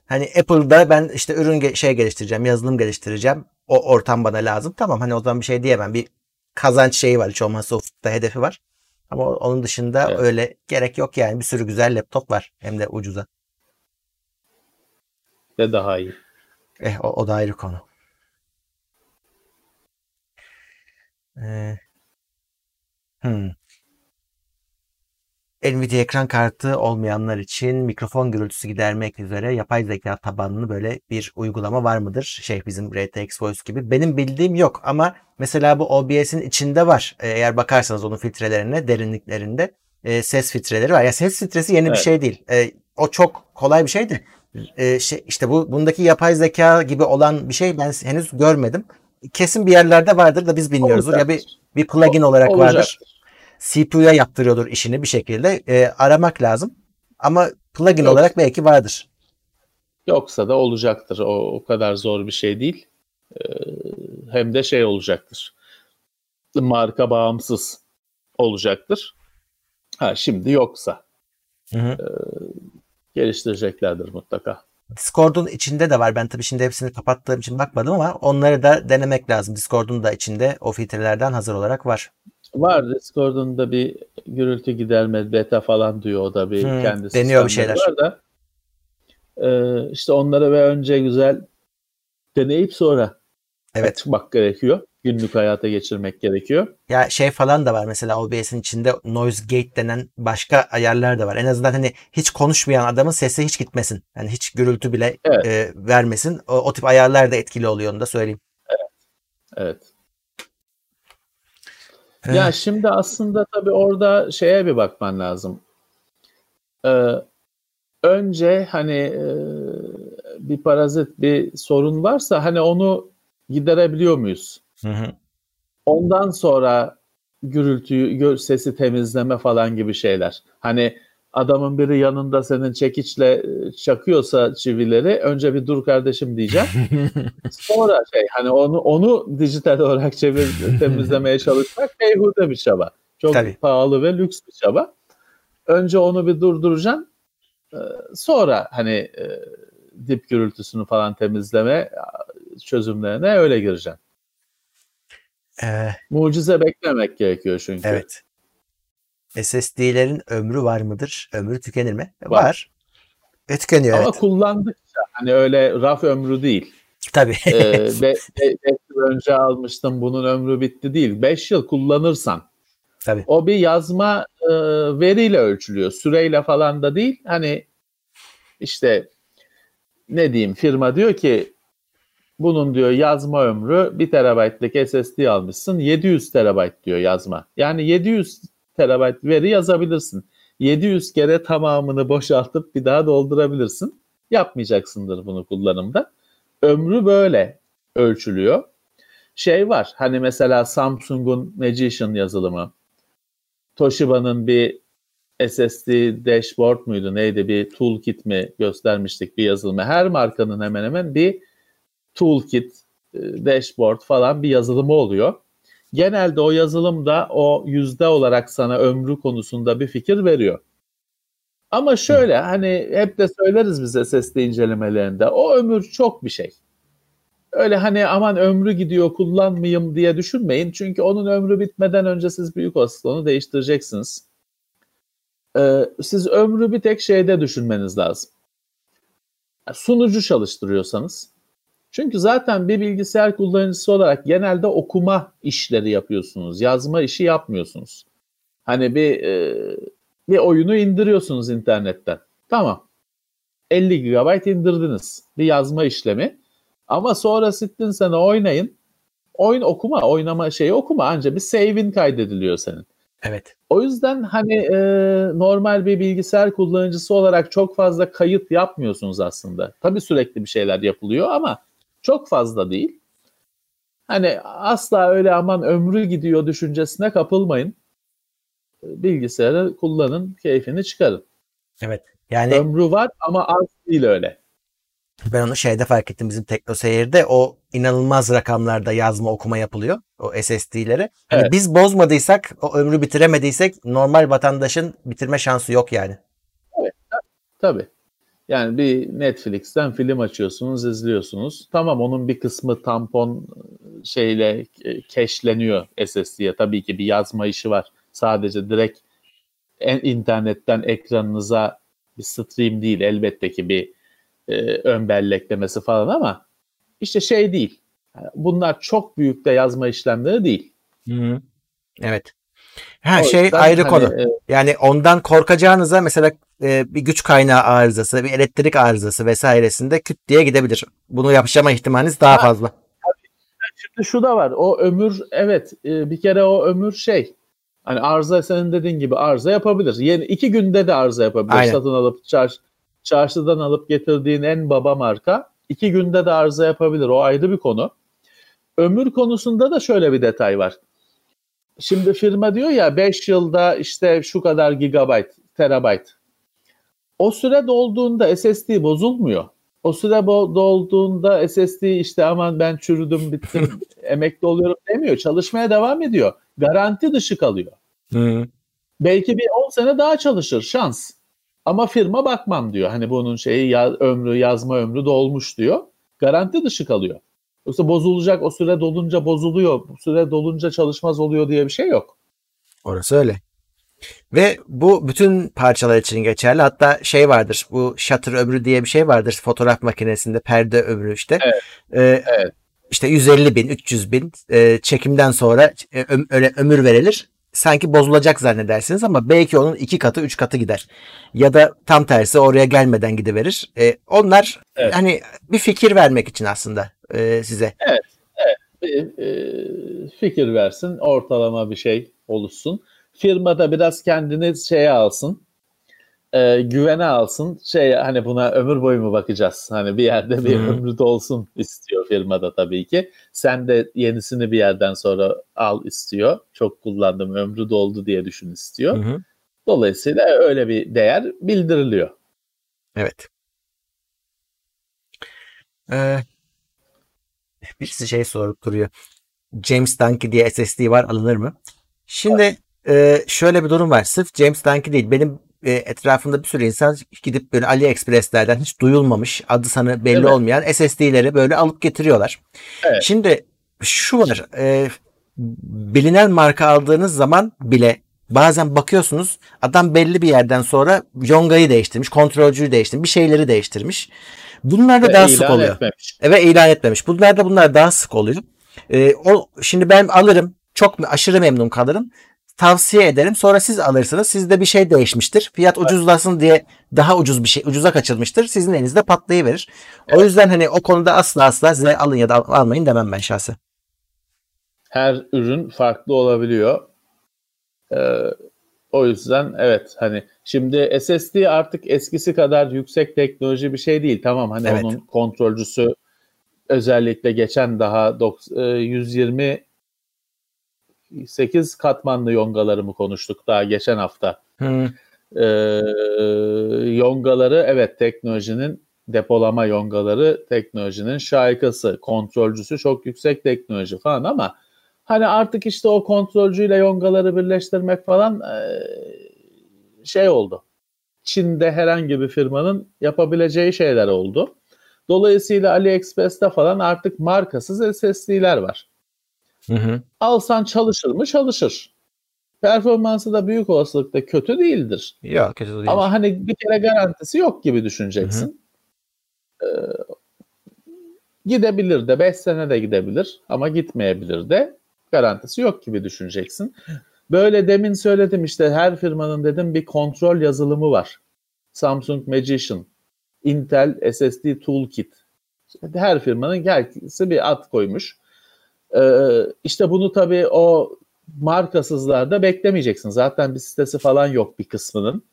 Hani Apple'da ben işte ürün şey geliştireceğim, yazılım geliştireceğim. O ortam bana lazım. Tamam hani o zaman bir şey diyemem. Bir kazanç şeyi var. Hiç olmazsa ufukta hedefi var. Ama onun dışında evet. öyle gerek yok yani. Bir sürü güzel laptop var. Hem de ucuza de daha iyi. Eh o, o da ayrı konu. Ee, hmm. Nvidia ekran kartı olmayanlar için mikrofon gürültüsü gidermek üzere yapay zeka tabanlı böyle bir uygulama var mıdır? Şey bizim RTX Voice gibi. Benim bildiğim yok ama mesela bu OBS'in içinde var. Ee, eğer bakarsanız onun filtrelerine, derinliklerinde e, ses filtreleri var. Ya ses filtresi yeni evet. bir şey değil. E, o çok kolay bir şeydi e, şey, işte bu bundaki yapay zeka gibi olan bir şey ben henüz görmedim. Kesin bir yerlerde vardır da biz bilmiyoruz. Ya bir bir plugin olarak Olacaktır. vardır. CPU'ya yaptırıyordur işini bir şekilde. E, aramak lazım. Ama plugin Yok. olarak belki vardır. Yoksa da olacaktır. O, o kadar zor bir şey değil. Ee, hem de şey olacaktır. Marka bağımsız olacaktır. Ha şimdi yoksa. Hı hı. Ee, geliştireceklerdir mutlaka. Discord'un içinde de var. Ben tabii şimdi hepsini kapattığım için bakmadım ama onları da denemek lazım. Discord'un da içinde o filtrelerden hazır olarak var. Var. Discord'un da bir gürültü giderme beta falan diyor o da bir hmm, kendi deniyor bir şeyler. Var da e, işte onlara ve önce güzel deneyip sonra evet. çıkmak gerekiyor günlük hayata geçirmek gerekiyor. Ya şey falan da var mesela OBS'in içinde noise gate denen başka ayarlar da var. En azından hani hiç konuşmayan adamın sesi hiç gitmesin. Yani hiç gürültü bile evet. e, vermesin. O, o tip ayarlar da etkili oluyor onu da söyleyeyim. Evet. Evet. Ya şimdi aslında tabii orada şeye bir bakman lazım. Ee, önce hani e, bir parazit bir sorun varsa hani onu giderebiliyor muyuz? Hı hı. Ondan sonra gürültüyü, sesi temizleme falan gibi şeyler. Hani adamın biri yanında senin çekiçle e, çakıyorsa çivileri önce bir dur kardeşim diyeceğim. Sonra şey hani onu onu dijital olarak çevir temizlemeye çalışmak beyhude bir çaba. Çok Tabii. pahalı ve lüks bir çaba. Önce onu bir durduracaksın. E, sonra hani e, dip gürültüsünü falan temizleme çözümlerine öyle gireceksin. Ee, Mucize beklemek gerekiyor çünkü. Evet. SSD'lerin ömrü var mıdır? Ömrü tükenir mi? Var. var. E, tükeniyor Ama evet. kullandıkça hani öyle raf ömrü değil. Tabii. ee, be, be, yıl önce almıştım bunun ömrü bitti değil. Beş yıl kullanırsan Tabii. o bir yazma e, veriyle ölçülüyor. Süreyle falan da değil. Hani işte ne diyeyim firma diyor ki bunun diyor yazma ömrü 1 terabaytlık SSD almışsın 700 terabayt diyor yazma. Yani 700 terabayt veri yazabilirsin. 700 kere tamamını boşaltıp bir daha doldurabilirsin. Yapmayacaksındır bunu kullanımda. Ömrü böyle ölçülüyor. Şey var hani mesela Samsung'un Magician yazılımı, Toshiba'nın bir SSD dashboard muydu neydi bir toolkit mi göstermiştik bir yazılımı. Her markanın hemen hemen bir toolkit, e, dashboard falan bir yazılımı oluyor. Genelde o yazılım da o yüzde olarak sana ömrü konusunda bir fikir veriyor. Ama şöyle hani hep de söyleriz bize sesli incelemelerinde o ömür çok bir şey. Öyle hani aman ömrü gidiyor kullanmayayım diye düşünmeyin. Çünkü onun ömrü bitmeden önce siz büyük olasılıkla onu değiştireceksiniz. Ee, siz ömrü bir tek şeyde düşünmeniz lazım. Sunucu çalıştırıyorsanız çünkü zaten bir bilgisayar kullanıcısı olarak genelde okuma işleri yapıyorsunuz. Yazma işi yapmıyorsunuz. Hani bir e, bir oyunu indiriyorsunuz internetten. Tamam. 50 GB indirdiniz. Bir yazma işlemi. Ama sonra sittin sana oynayın. Oyun okuma, oynama şeyi okuma. Anca bir save'in kaydediliyor senin. Evet. O yüzden hani e, normal bir bilgisayar kullanıcısı olarak çok fazla kayıt yapmıyorsunuz aslında. Tabii sürekli bir şeyler yapılıyor ama çok fazla değil. Hani asla öyle aman ömrü gidiyor düşüncesine kapılmayın. Bilgisayarı kullanın, keyfini çıkarın. Evet. Yani ömrü var ama az değil öyle. Ben onu şeyde fark ettim bizim TeknoSeyir'de o inanılmaz rakamlarda yazma okuma yapılıyor o SSD'lere. Hani evet. biz bozmadıysak o ömrü bitiremediysek normal vatandaşın bitirme şansı yok yani. Evet tabii. Yani bir Netflix'ten film açıyorsunuz, izliyorsunuz. Tamam onun bir kısmı tampon şeyle keşleniyor SSD'ye. Tabii ki bir yazma işi var. Sadece direkt en internetten ekranınıza bir stream değil elbette ki bir e, ön belleklemesi falan ama işte şey değil. Bunlar çok büyük de yazma işlemleri değil. Hı hı. Evet. Ha şey ayrı hani, konu. E, yani ondan korkacağınıza mesela e, bir güç kaynağı arızası, bir elektrik arızası vesairesinde küt diye gidebilir. Bunu yapışama ihtimaliniz daha ha, fazla. Şimdi şu da var. O ömür evet e, bir kere o ömür şey hani arıza senin dediğin gibi arıza yapabilir. Yeni iki günde de arıza yapabilir. Aynen. Satın alıp çarş, çarşıdan alıp getirdiğin en baba marka iki günde de arıza yapabilir. O ayrı bir konu. Ömür konusunda da şöyle bir detay var. Şimdi firma diyor ya 5 yılda işte şu kadar gigabayt, terabayt. O süre dolduğunda SSD bozulmuyor. O süre dolduğunda SSD işte aman ben çürüdüm bittim emekli oluyorum demiyor. Çalışmaya devam ediyor. Garanti dışı kalıyor. Hı. Belki bir 10 sene daha çalışır şans. Ama firma bakmam diyor. Hani bunun şeyi ya, ömrü yazma ömrü dolmuş diyor. Garanti dışı kalıyor. Yoksa bozulacak o süre dolunca bozuluyor. Süre dolunca çalışmaz oluyor diye bir şey yok. Orası öyle. Ve bu bütün parçalar için geçerli. Hatta şey vardır. Bu shutter ömrü diye bir şey vardır. Fotoğraf makinesinde perde ömrü işte. Evet. Ee, evet. İşte 150 bin, 300 bin e, çekimden sonra e, öm, öyle ömür verilir. Sanki bozulacak zannedersiniz ama belki onun iki katı, üç katı gider. Ya da tam tersi oraya gelmeden gidiverir. E, onlar evet. hani bir fikir vermek için aslında e, size. Evet. evet. Bir, e, fikir versin, ortalama bir şey oluşsun firmada biraz kendini şeye alsın. e, güvene alsın. Şey hani buna ömür boyu mu bakacağız? Hani bir yerde bir Hı. ömrü dolsun istiyor firmada tabii ki. Sen de yenisini bir yerden sonra al istiyor. Çok kullandım ömrü doldu diye düşün istiyor. Hı hı. Dolayısıyla öyle bir değer bildiriliyor. Evet. Ee, birisi şey sorup duruyor. James Dunkey diye SSD var alınır mı? Şimdi e, şöyle bir durum var. Sırf James Dunkey değil. Benim e, etrafımda bir sürü insan gidip böyle AliExpress'lerden hiç duyulmamış, adı sanı belli Evet. olmayan SSD'leri böyle alıp getiriyorlar. Evet. Şimdi şu var. e, bilinen marka aldığınız zaman bile bazen bakıyorsunuz adam belli bir yerden sonra yongayı değiştirmiş, kontrolcüyü değiştirmiş, bir şeyleri değiştirmiş. Bunlar da Ve daha sık oluyor. etmemiş. Evet ilan etmemiş. Bunlar da bunlar daha sık oluyor. Ee, o şimdi ben alırım. Çok aşırı memnun kalırım. Tavsiye ederim. Sonra siz alırsınız. Sizde bir şey değişmiştir. Fiyat ucuzlasın diye daha ucuz bir şey ucuza kaçırmıştır. Sizin elinizde patlayıverir. O yüzden hani o konuda asla asla size alın ya da al- almayın demem ben şahsen. Her ürün farklı olabiliyor. Ee, o yüzden evet hani şimdi SSD artık eskisi kadar yüksek teknoloji bir şey değil. Tamam hani Evet. onun kontrolcüsü özellikle geçen daha dok- e, 128 katmanlı yongaları mı konuştuk daha geçen hafta. Ee, yongaları evet teknolojinin depolama yongaları teknolojinin şaikası, kontrolcüsü çok yüksek teknoloji falan ama hani artık işte o kontrolcüyle yongaları birleştirmek falan e, şey oldu. Çin'de herhangi bir firmanın yapabileceği şeyler oldu. Dolayısıyla AliExpress'te falan artık markasız SSD'ler var. hı, hı. Alsan çalışır mı? Çalışır. Performansı da büyük olasılıkla kötü değildir. Yok kötü değil. Ama hani bir kere garantisi yok gibi düşüneceksin. Ee, gidebilir de 5 sene de gidebilir ama gitmeyebilir de garantisi yok gibi düşüneceksin. Böyle demin söyledim işte her firmanın dedim bir kontrol yazılımı var. Samsung Magician, Intel SSD Toolkit. Her firmanın herkesi bir ad koymuş. Ee, işte bunu tabii o markasızlarda beklemeyeceksin. Zaten bir sitesi falan yok bir kısmının.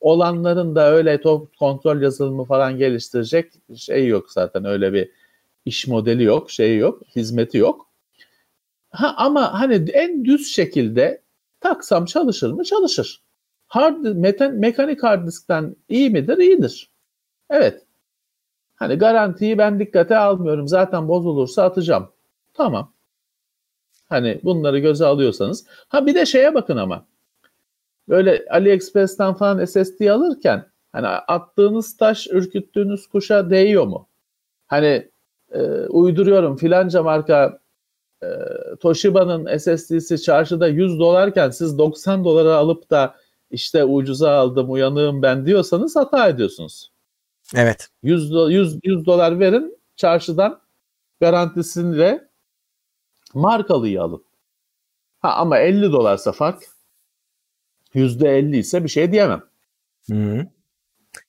Olanların da öyle top kontrol yazılımı falan geliştirecek şey yok zaten. Öyle bir iş modeli yok, şey yok, hizmeti yok. Ha, ama hani en düz şekilde taksam çalışır mı? Çalışır. Hard, meten, mekanik hard diskten iyi midir? İyidir. Evet. Hani garantiyi ben dikkate almıyorum. Zaten bozulursa atacağım. Tamam. Hani bunları göze alıyorsanız. Ha bir de şeye bakın ama. Böyle AliExpress'ten falan SSD alırken hani attığınız taş ürküttüğünüz kuşa değiyor mu? Hani e, uyduruyorum filanca marka e, Toshiba'nın SSD'si çarşıda 100 dolarken siz 90 dolara alıp da işte ucuza aldım uyanığım ben diyorsanız hata ediyorsunuz. Evet. 100, do- 100, 100 dolar verin çarşıdan garantisini markalıyı alın. Ha ama 50 dolarsa fark %50 ise bir şey diyemem. Hı.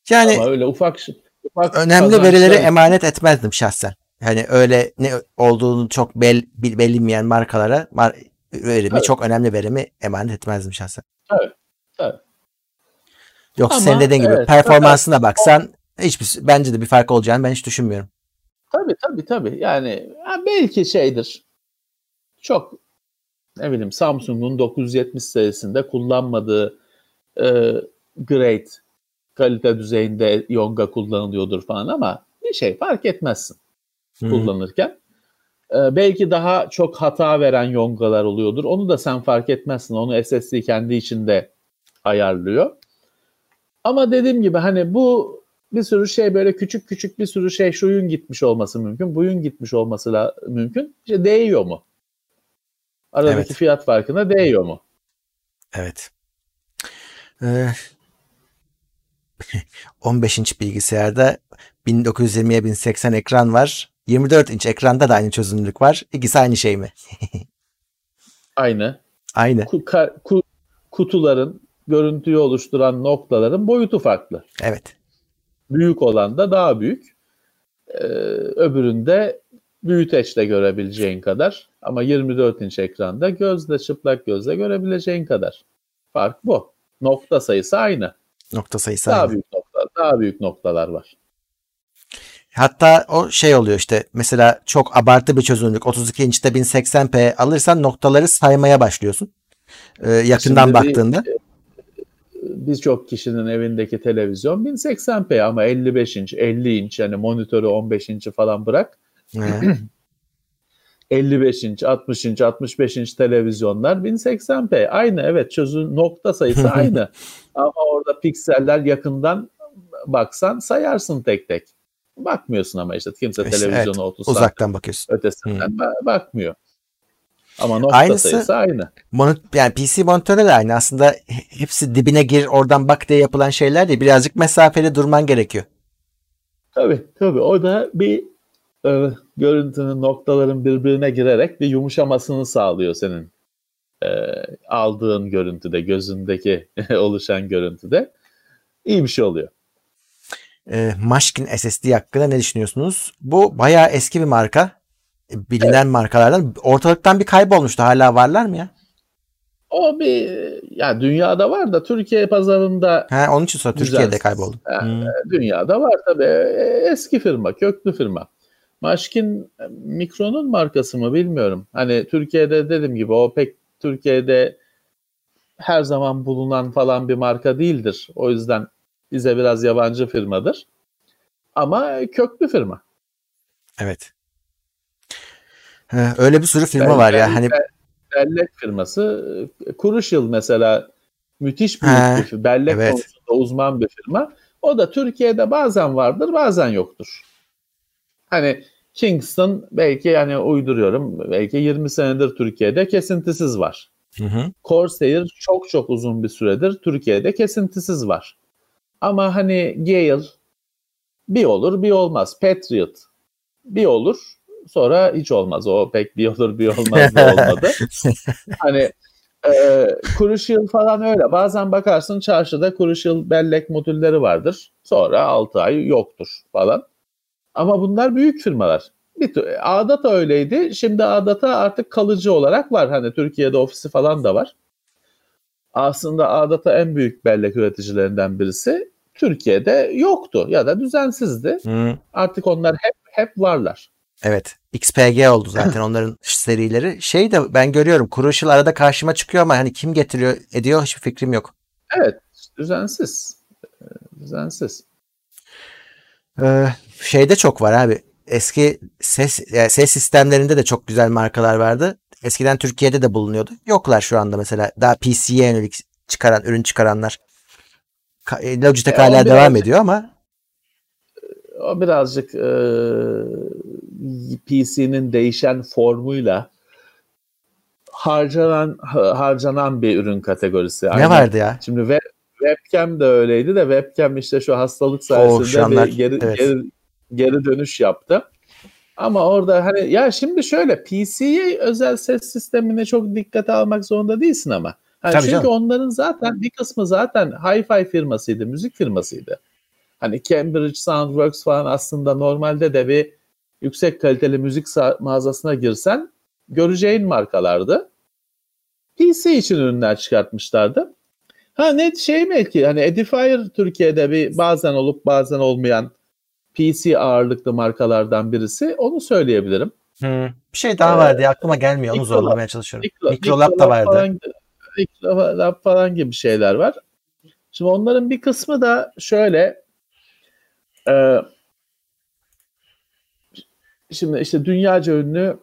Yani ama öyle ufak ufak önemli verileri emanet etmezdim şahsen. Hani öyle ne olduğunu çok bel, bil- bilinmeyen markalara mar- verimi Evet. çok önemli verimi emanet etmezdim şahsen. Evet, evet. Yoksa Ama senin dediğin gibi evet, performansına baksan hiçbir bence de bir fark olacağını ben hiç düşünmüyorum. Tabii tabii tabii. Yani belki şeydir. Çok ne bileyim Samsung'un 970 serisinde kullanmadığı e, grade kalite düzeyinde Yonga kullanılıyordur falan ama bir şey fark etmezsin Kullanırken. E, belki daha çok hata veren Yonga'lar oluyordur. Onu da sen fark etmezsin. Onu SSD kendi içinde ayarlıyor. Ama dediğim gibi hani bu bir sürü şey böyle küçük küçük bir sürü şey şuyun gitmiş olması mümkün. Buyun gitmiş olması la, mümkün. İşte değiyor mu? Aradaki Evet. fiyat farkına değiyor mu? Evet. Ee, 15 inç bilgisayarda 1920'ye 1080 ekran var. 24 inç ekranda da aynı çözünürlük var. İkisi aynı şey mi? Aynı. Aynı. Ku- ka- ku- kutuların görüntüyü oluşturan noktaların boyutu farklı. Evet. Büyük olan da daha büyük. Ee, öbüründe büyüteçle görebileceğin kadar ama 24 inç ekranda gözle çıplak gözle görebileceğin kadar. Fark bu. Nokta sayısı aynı. Nokta sayısı Daha aynı. büyük noktalar, daha büyük noktalar var. Hatta o şey oluyor işte mesela çok abartı bir çözünürlük 32 inçte 1080p alırsan noktaları saymaya başlıyorsun. Ee, yakından Şimdi baktığında. Birçok kişinin evindeki televizyon 1080p ama 55 inç, 50 inç yani monitörü 15 inç'i falan bırak. Ee, 55 inç, 60 inç, 65 inç televizyonlar 1080p. Aynı evet çözün nokta sayısı aynı. Ama orada pikseller yakından baksan sayarsın tek tek. Bakmıyorsun ama işte kimse İşte televizyona 30 santim uzaktan bakıyorsun. ötesinden ba- bakmıyor. Ama nokta Aynısı- sayısı aynı. Monit yani PC monitörde de aynı. Aslında he- hepsi dibine gir oradan bak diye yapılan şeyler değil. Birazcık mesafeli durman gerekiyor. Tabii tabii. O da bir e, görüntünün noktaların birbirine girerek bir yumuşamasını sağlıyor senin e, aldığın görüntüde, gözündeki oluşan görüntüde. iyi bir şey oluyor. Ee, Mashkin SSD hakkında ne düşünüyorsunuz? Bu bayağı eski bir marka. E, Bilinen markalardan. Ortalıktan bir kaybolmuştu. Hala varlar mı ya? O bir ya dünyada var da Türkiye pazarında Ha, onun için sonra Türkiye'de kayboldu. Ha, Hmm. dünyada var tabii. E, Eski firma, köklü firma. Maşkin e, Mikron'un markası mı bilmiyorum. Hani Türkiye'de dediğim gibi o pek Türkiye'de her zaman bulunan falan bir marka değildir. O yüzden bize biraz yabancı firmadır. Ama köklü firma. Evet. Ha, öyle bir sürü firma Bel- var ya. Hani bel- Bellek firması. Kuruşyıl mesela müthiş büyük Ha, bir firma. Bellek evet. konusunda uzman bir firma. O da Türkiye'de bazen vardır bazen yoktur. Hani Kingston belki yani uyduruyorum belki 20 senedir Türkiye'de kesintisiz var. Hı hı. Corsair çok çok uzun bir süredir Türkiye'de kesintisiz var. Ama hani Gale bir olur bir olmaz. Patriot bir olur sonra hiç olmaz. O pek bir olur bir olmaz da olmadı. hani e, Crucial falan öyle. Bazen bakarsın çarşıda Crucial bellek modülleri vardır. Sonra 6 ay yoktur falan. Ama bunlar büyük firmalar. Bir Ağdata öyleydi. Şimdi Ağdata artık kalıcı olarak var. Hani Türkiye'de ofisi falan da var. Aslında Ağdata en büyük bellek üreticilerinden birisi. Türkiye'de yoktu ya da düzensizdi. Hı. Artık onlar hep hep varlar. Evet. XPG oldu zaten onların serileri. Şey de ben görüyorum. Crucial arada karşıma çıkıyor ama hani kim getiriyor ediyor hiçbir fikrim yok. Evet, düzensiz. Ee, Düzensiz. Ee, şeyde çok var abi. Eski ses yani ses sistemlerinde de çok güzel markalar vardı. Eskiden Türkiye'de de bulunuyordu. Yoklar şu anda mesela. Daha PC'ye yönelik çıkaran, ürün çıkaranlar. Ka- e, Logitech E, hala devam ediyor ama O birazcık e, PC'nin değişen formuyla harcanan ha- harcanan bir ürün kategorisi. ne Aynen. vardı ya? Şimdi web, webcam de öyleydi de webcam işte şu hastalık sayesinde şu anlar- bir geri, evet. geri, geri dönüş yaptı. Ama orada hani ya şimdi şöyle PC'ye özel ses sistemine çok dikkate almak zorunda değilsin ama. Hani Tabii çünkü canım. onların zaten bir kısmı zaten hi-fi firmasıydı, müzik firmasıydı. Hani Cambridge Soundworks falan aslında normalde de bir yüksek kaliteli müzik mağazasına girsen göreceğin markalardı. PC için ürünler çıkartmışlardı. Ha ne şey belki hani Edifier Türkiye'de bir bazen olup bazen olmayan PC ağırlıklı markalardan birisi. Onu söyleyebilirim. Hı. Bir şey daha vardı ya aklıma gelmiyor. Onu Mikrolab- zorlamaya çalışıyorum. Mikro- Mikrolab da vardı. Falan, Mikrolab falan gibi şeyler var. Şimdi onların bir kısmı da şöyle e, şimdi işte dünyaca ünlü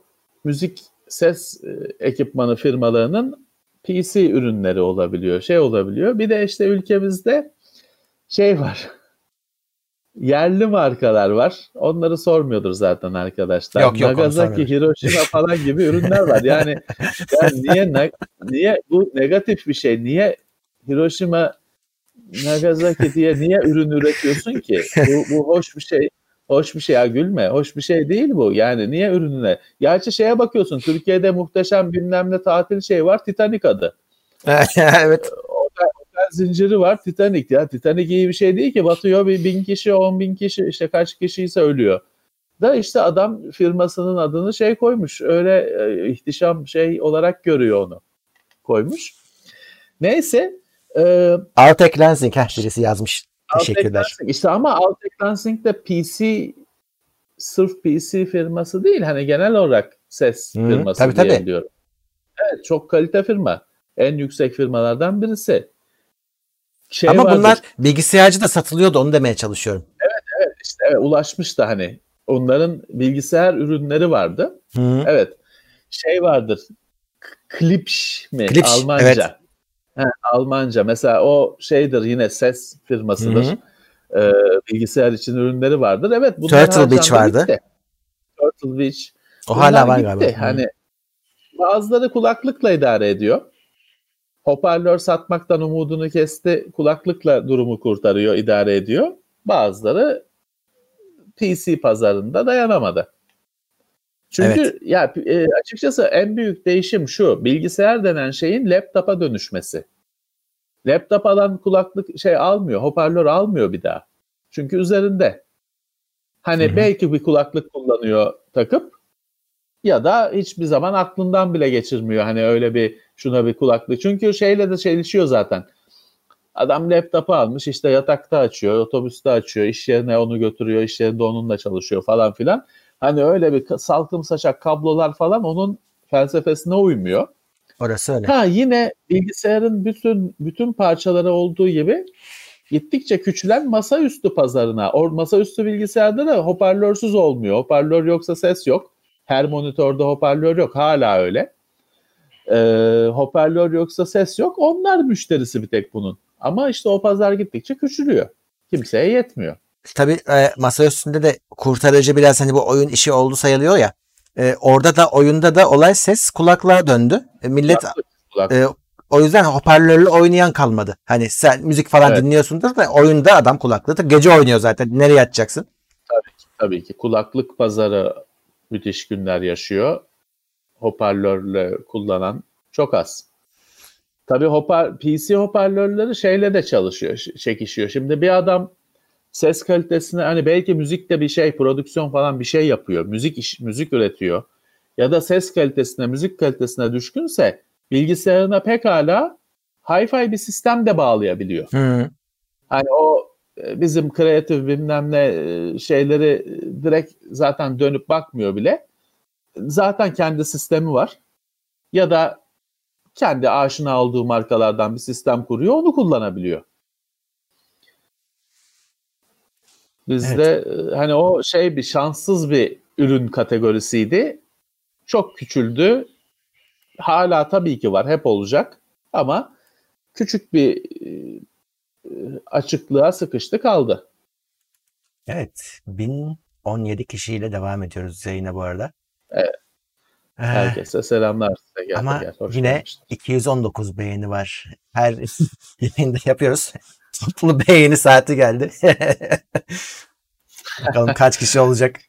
müzik ses e, ekipmanı firmalarının PC ürünleri olabiliyor, şey olabiliyor. Bir de işte ülkemizde şey var. Yerli markalar var. Onları sormuyordur zaten arkadaşlar. Yok, yok, Nagasaki. Hiroşima falan gibi ürünler var. Yani, yani niye niye bu negatif bir şey? Niye Hiroşima Nagasaki diye niye ürün üretiyorsun ki? Bu, bu hoş bir şey. Hoş bir şey ya gülme. Hoş bir şey değil bu. Yani niye ürününe? Gerçi şeye bakıyorsun. Türkiye'de muhteşem bilmem ne tatil şey var. Titanic adı. evet. Zinciri var. Titanic ya. Titanic iyi bir şey değil ki. Batıyor bir bin kişi, on bin kişi işte kaç kişiyse ölüyor. Da işte adam firmasının adını şey koymuş. Öyle e, ihtişam şey olarak görüyor onu. Koymuş. Neyse Ee, Altec Lansing heh, birisi yazmış. Teşekkürler. Altec İşte ama Altec Lansing de PC sırf PC firması değil. Hani genel olarak ses Hı, firması tabii, diye tabii. biliyorum. Evet çok kalite firma. En yüksek firmalardan birisi. Şey Ama vardır, bunlar bilgisayarcı da satılıyordu onu demeye çalışıyorum. işte evet, ulaşmış da hani onların bilgisayar ürünleri vardı. Hı. Evet. Şey vardır. Klipsch mi? Klipsch, Almanca. evet. He, Almanca. Mesela o şeydir yine ses firmasıdır. Hı Ee, bilgisayar için ürünleri vardır. Evet bunlar Turtle Beach vardı. gitti. Turtle Beach. O Bunlar hala var gitti. galiba. Hı. Hani bazıları kulaklıkla idare ediyor. Hoparlör satmaktan umudunu kesti. Kulaklıkla durumu kurtarıyor, idare ediyor. Bazıları PC pazarında dayanamadı. Çünkü Evet. ya e, açıkçası en büyük değişim şu. Bilgisayar denen şeyin laptopa dönüşmesi. Laptop alan kulaklık şey almıyor, hoparlör almıyor bir daha. Çünkü üzerinde. Hani Hı hı. belki bir kulaklık kullanıyor takıp ya da hiçbir zaman aklından bile geçirmiyor. Hani öyle bir şuna bir kulaklık. Çünkü şeyle de çelişiyor zaten. Adam laptopu almış işte yatakta açıyor, otobüste açıyor, iş yerine onu götürüyor, iş yerinde onunla çalışıyor falan filan. Hani öyle bir salkım saçak kablolar falan onun felsefesine uymuyor. Orası öyle. Ha yine bilgisayarın bütün bütün parçaları olduğu gibi gittikçe küçülen masaüstü pazarına. O masaüstü bilgisayarda da hoparlörsüz olmuyor. Hoparlör yoksa ses yok. Her monitörde hoparlör yok. Hala öyle. Ee, hoparlör yoksa ses yok. Onlar müşterisi bir tek bunun. Ama işte o pazar gittikçe küçülüyor. Kimseye yetmiyor. Tabii e, masa üstünde de kurtarıcı biraz hani bu oyun işi oldu sayılıyor ya. E, orada da oyunda da olay ses kulaklığa döndü. E, millet kulak- e, o yüzden hoparlörlü oynayan kalmadı. Hani sen müzik falan Evet. dinliyorsundur da oyunda adam kulaklığı da gece oynuyor zaten. Nereye atacaksın? Tabii ki kulaklık pazarı müthiş günler yaşıyor. Hoparlörle kullanan çok az. Tabii hopar, PC hoparlörleri şeyle de çalışıyor, çekişiyor. Şimdi bir adam ses kalitesine hani belki müzikte bir şey, prodüksiyon falan bir şey yapıyor. Müzik iş, müzik üretiyor. Ya da ses kalitesine, müzik kalitesine düşkünse bilgisayarına pekala hi-fi bir sistem de bağlayabiliyor. Hı. Hani o e, bizim kreatif bilmem ne e, şeyleri direkt zaten dönüp bakmıyor bile. Zaten kendi sistemi var. Ya da kendi aşina olduğu markalardan bir sistem kuruyor, onu kullanabiliyor. Bizde e, hani o şey bir şanssız bir ürün kategorisiydi. Çok küçüldü. Hala tabii ki var, hep olacak. Ama küçük bir e, açıklığa sıkıştı kaldı. Evet. 1017 kişiyle devam ediyoruz yayına bu arada. Evet. Eh, Herkese selamlar size. Gel, Ama gel, hoş yine gelmişsin. 219 beğeni var. Her yayında yapıyoruz. Toplu beğeni saati geldi. Bakalım kaç kişi olacak.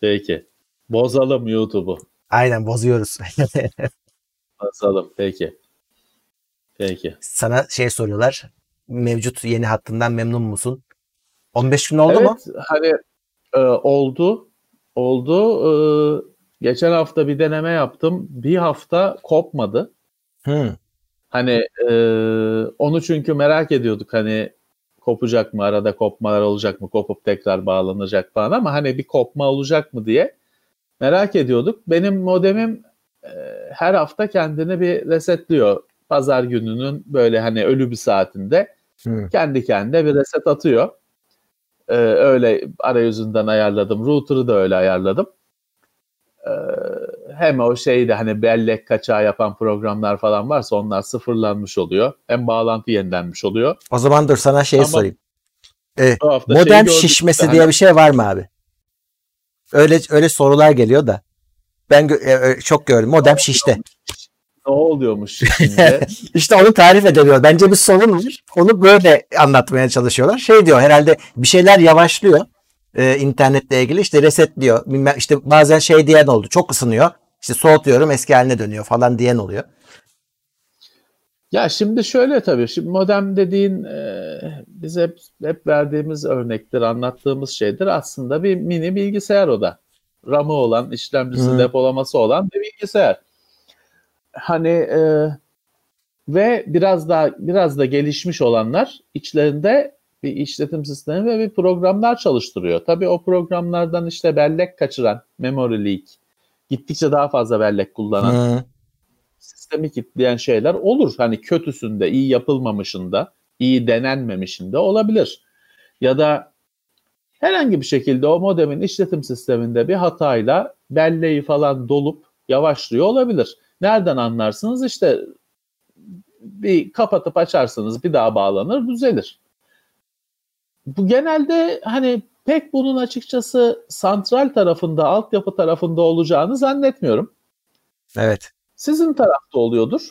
Peki. Bozalım YouTube'u. Aynen bozuyoruz. Bozalım. Peki. Peki. Sana şey soruyorlar. Mevcut yeni hattından memnun musun? 15 gün oldu evet, mu? hani e, oldu. Oldu. E, geçen hafta bir deneme yaptım. Bir hafta kopmadı. Hı. Hani e, onu çünkü merak ediyorduk hani kopacak mı arada kopmalar olacak mı kopup tekrar bağlanacak falan ama hani bir kopma olacak mı diye merak ediyorduk. Benim modemim e, her hafta kendini bir resetliyor. Pazar gününün böyle hani ölü bir saatinde Hı. kendi kendine bir reset atıyor. E, öyle arayüzünden ayarladım. Router'ı da öyle ayarladım. E, hem o şeyde hani bellek kaçağı yapan programlar falan varsa onlar sıfırlanmış oluyor. Hem bağlantı yenilenmiş oluyor. O zaman dur sana şey Ama sorayım. Şeyi modem şişmesi işte, diye hani bir şey var mı abi? Öyle öyle sorular geliyor da. Ben gö- e, e, çok gördüm. Modem şişti. Ne oluyormuş şimdi? İşte onu tarif edemiyor. Bence bir sorun var. Onu böyle anlatmaya çalışıyorlar. Şey diyor herhalde bir şeyler yavaşlıyor. Ee, internetle ilgili işte resetliyor. Bilmem, işte bazen şey diyen oldu. Çok ısınıyor. İşte soğutuyorum eski haline dönüyor falan diyen oluyor. Ya şimdi şöyle tabii. Şimdi modem dediğin e, biz hep, hep verdiğimiz örnektir, anlattığımız şeydir. Aslında bir mini bilgisayar o da. RAM'ı olan, işlemcisi, Hı. depolaması olan bir bilgisayar. Hani e, ve biraz daha biraz da gelişmiş olanlar içlerinde bir işletim sistemi ve bir programlar çalıştırıyor. Tabii o programlardan işte bellek kaçıran, memory leak, gittikçe daha fazla bellek kullanan, hmm. sistemi kilitleyen şeyler olur. Hani kötüsünde, iyi yapılmamışında, iyi denenmemişinde olabilir. Ya da herhangi bir şekilde o modemin işletim sisteminde bir hatayla belleği falan dolup yavaşlıyor olabilir. Nereden anlarsınız? İşte bir kapatıp açarsınız bir daha bağlanır düzelir. Bu genelde hani pek bunun açıkçası santral tarafında, altyapı tarafında olacağını zannetmiyorum. Evet. Sizin tarafta oluyordur.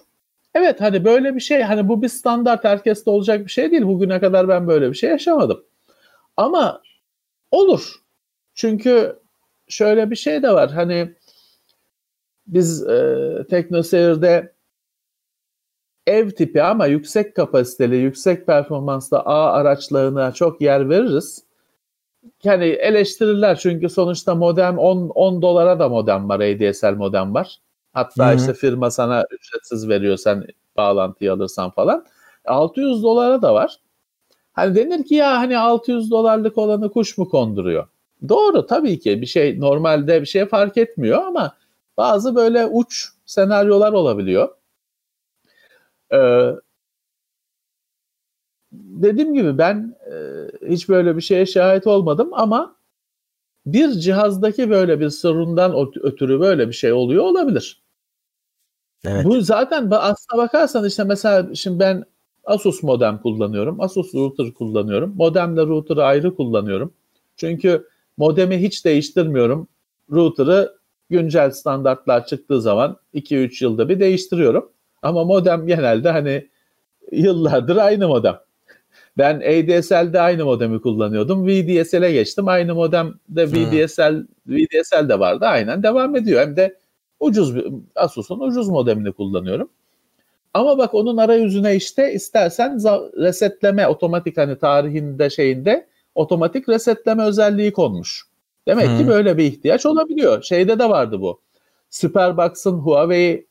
Evet hani böyle bir şey hani bu bir standart herkeste olacak bir şey değil. Bugüne kadar ben böyle bir şey yaşamadım. Ama olur. Çünkü şöyle bir şey de var. Hani biz e, TeknoSeyir'de ev tipi ama yüksek kapasiteli, yüksek performanslı A araçlarına çok yer veririz. Yani eleştirirler çünkü sonuçta modem 10, 10 dolara da modem var, ADSL modem var. Hatta Hı-hı. işte firma sana ücretsiz veriyor sen bağlantıyı alırsan falan. 600 dolara da var. Hani denir ki ya hani 600 dolarlık olanı kuş mu konduruyor? Doğru tabii ki bir şey normalde bir şey fark etmiyor ama bazı böyle uç senaryolar olabiliyor. Ee, dediğim gibi ben e, hiç böyle bir şeye şahit olmadım ama bir cihazdaki böyle bir sorundan ötürü böyle bir şey oluyor olabilir. Evet. Bu zaten aslına bakarsan işte mesela şimdi ben Asus modem kullanıyorum. Asus router kullanıyorum. Modemle router'ı ayrı kullanıyorum. Çünkü modemi hiç değiştirmiyorum. Router'ı güncel standartlar çıktığı zaman 2-3 yılda bir değiştiriyorum. Ama modem genelde hani yıllardır aynı modem. Ben ADSL'de aynı modemi kullanıyordum. VDSL'e geçtim. Aynı modemde VDSL, VDSL de vardı. Aynen devam ediyor. Hem de ucuz bir Asus'un ucuz modemini kullanıyorum. Ama bak onun arayüzüne işte istersen resetleme otomatik hani tarihinde şeyinde otomatik resetleme özelliği konmuş. Demek hmm. ki böyle bir ihtiyaç olabiliyor. Şeyde de vardı bu. Superbox'ın Huawei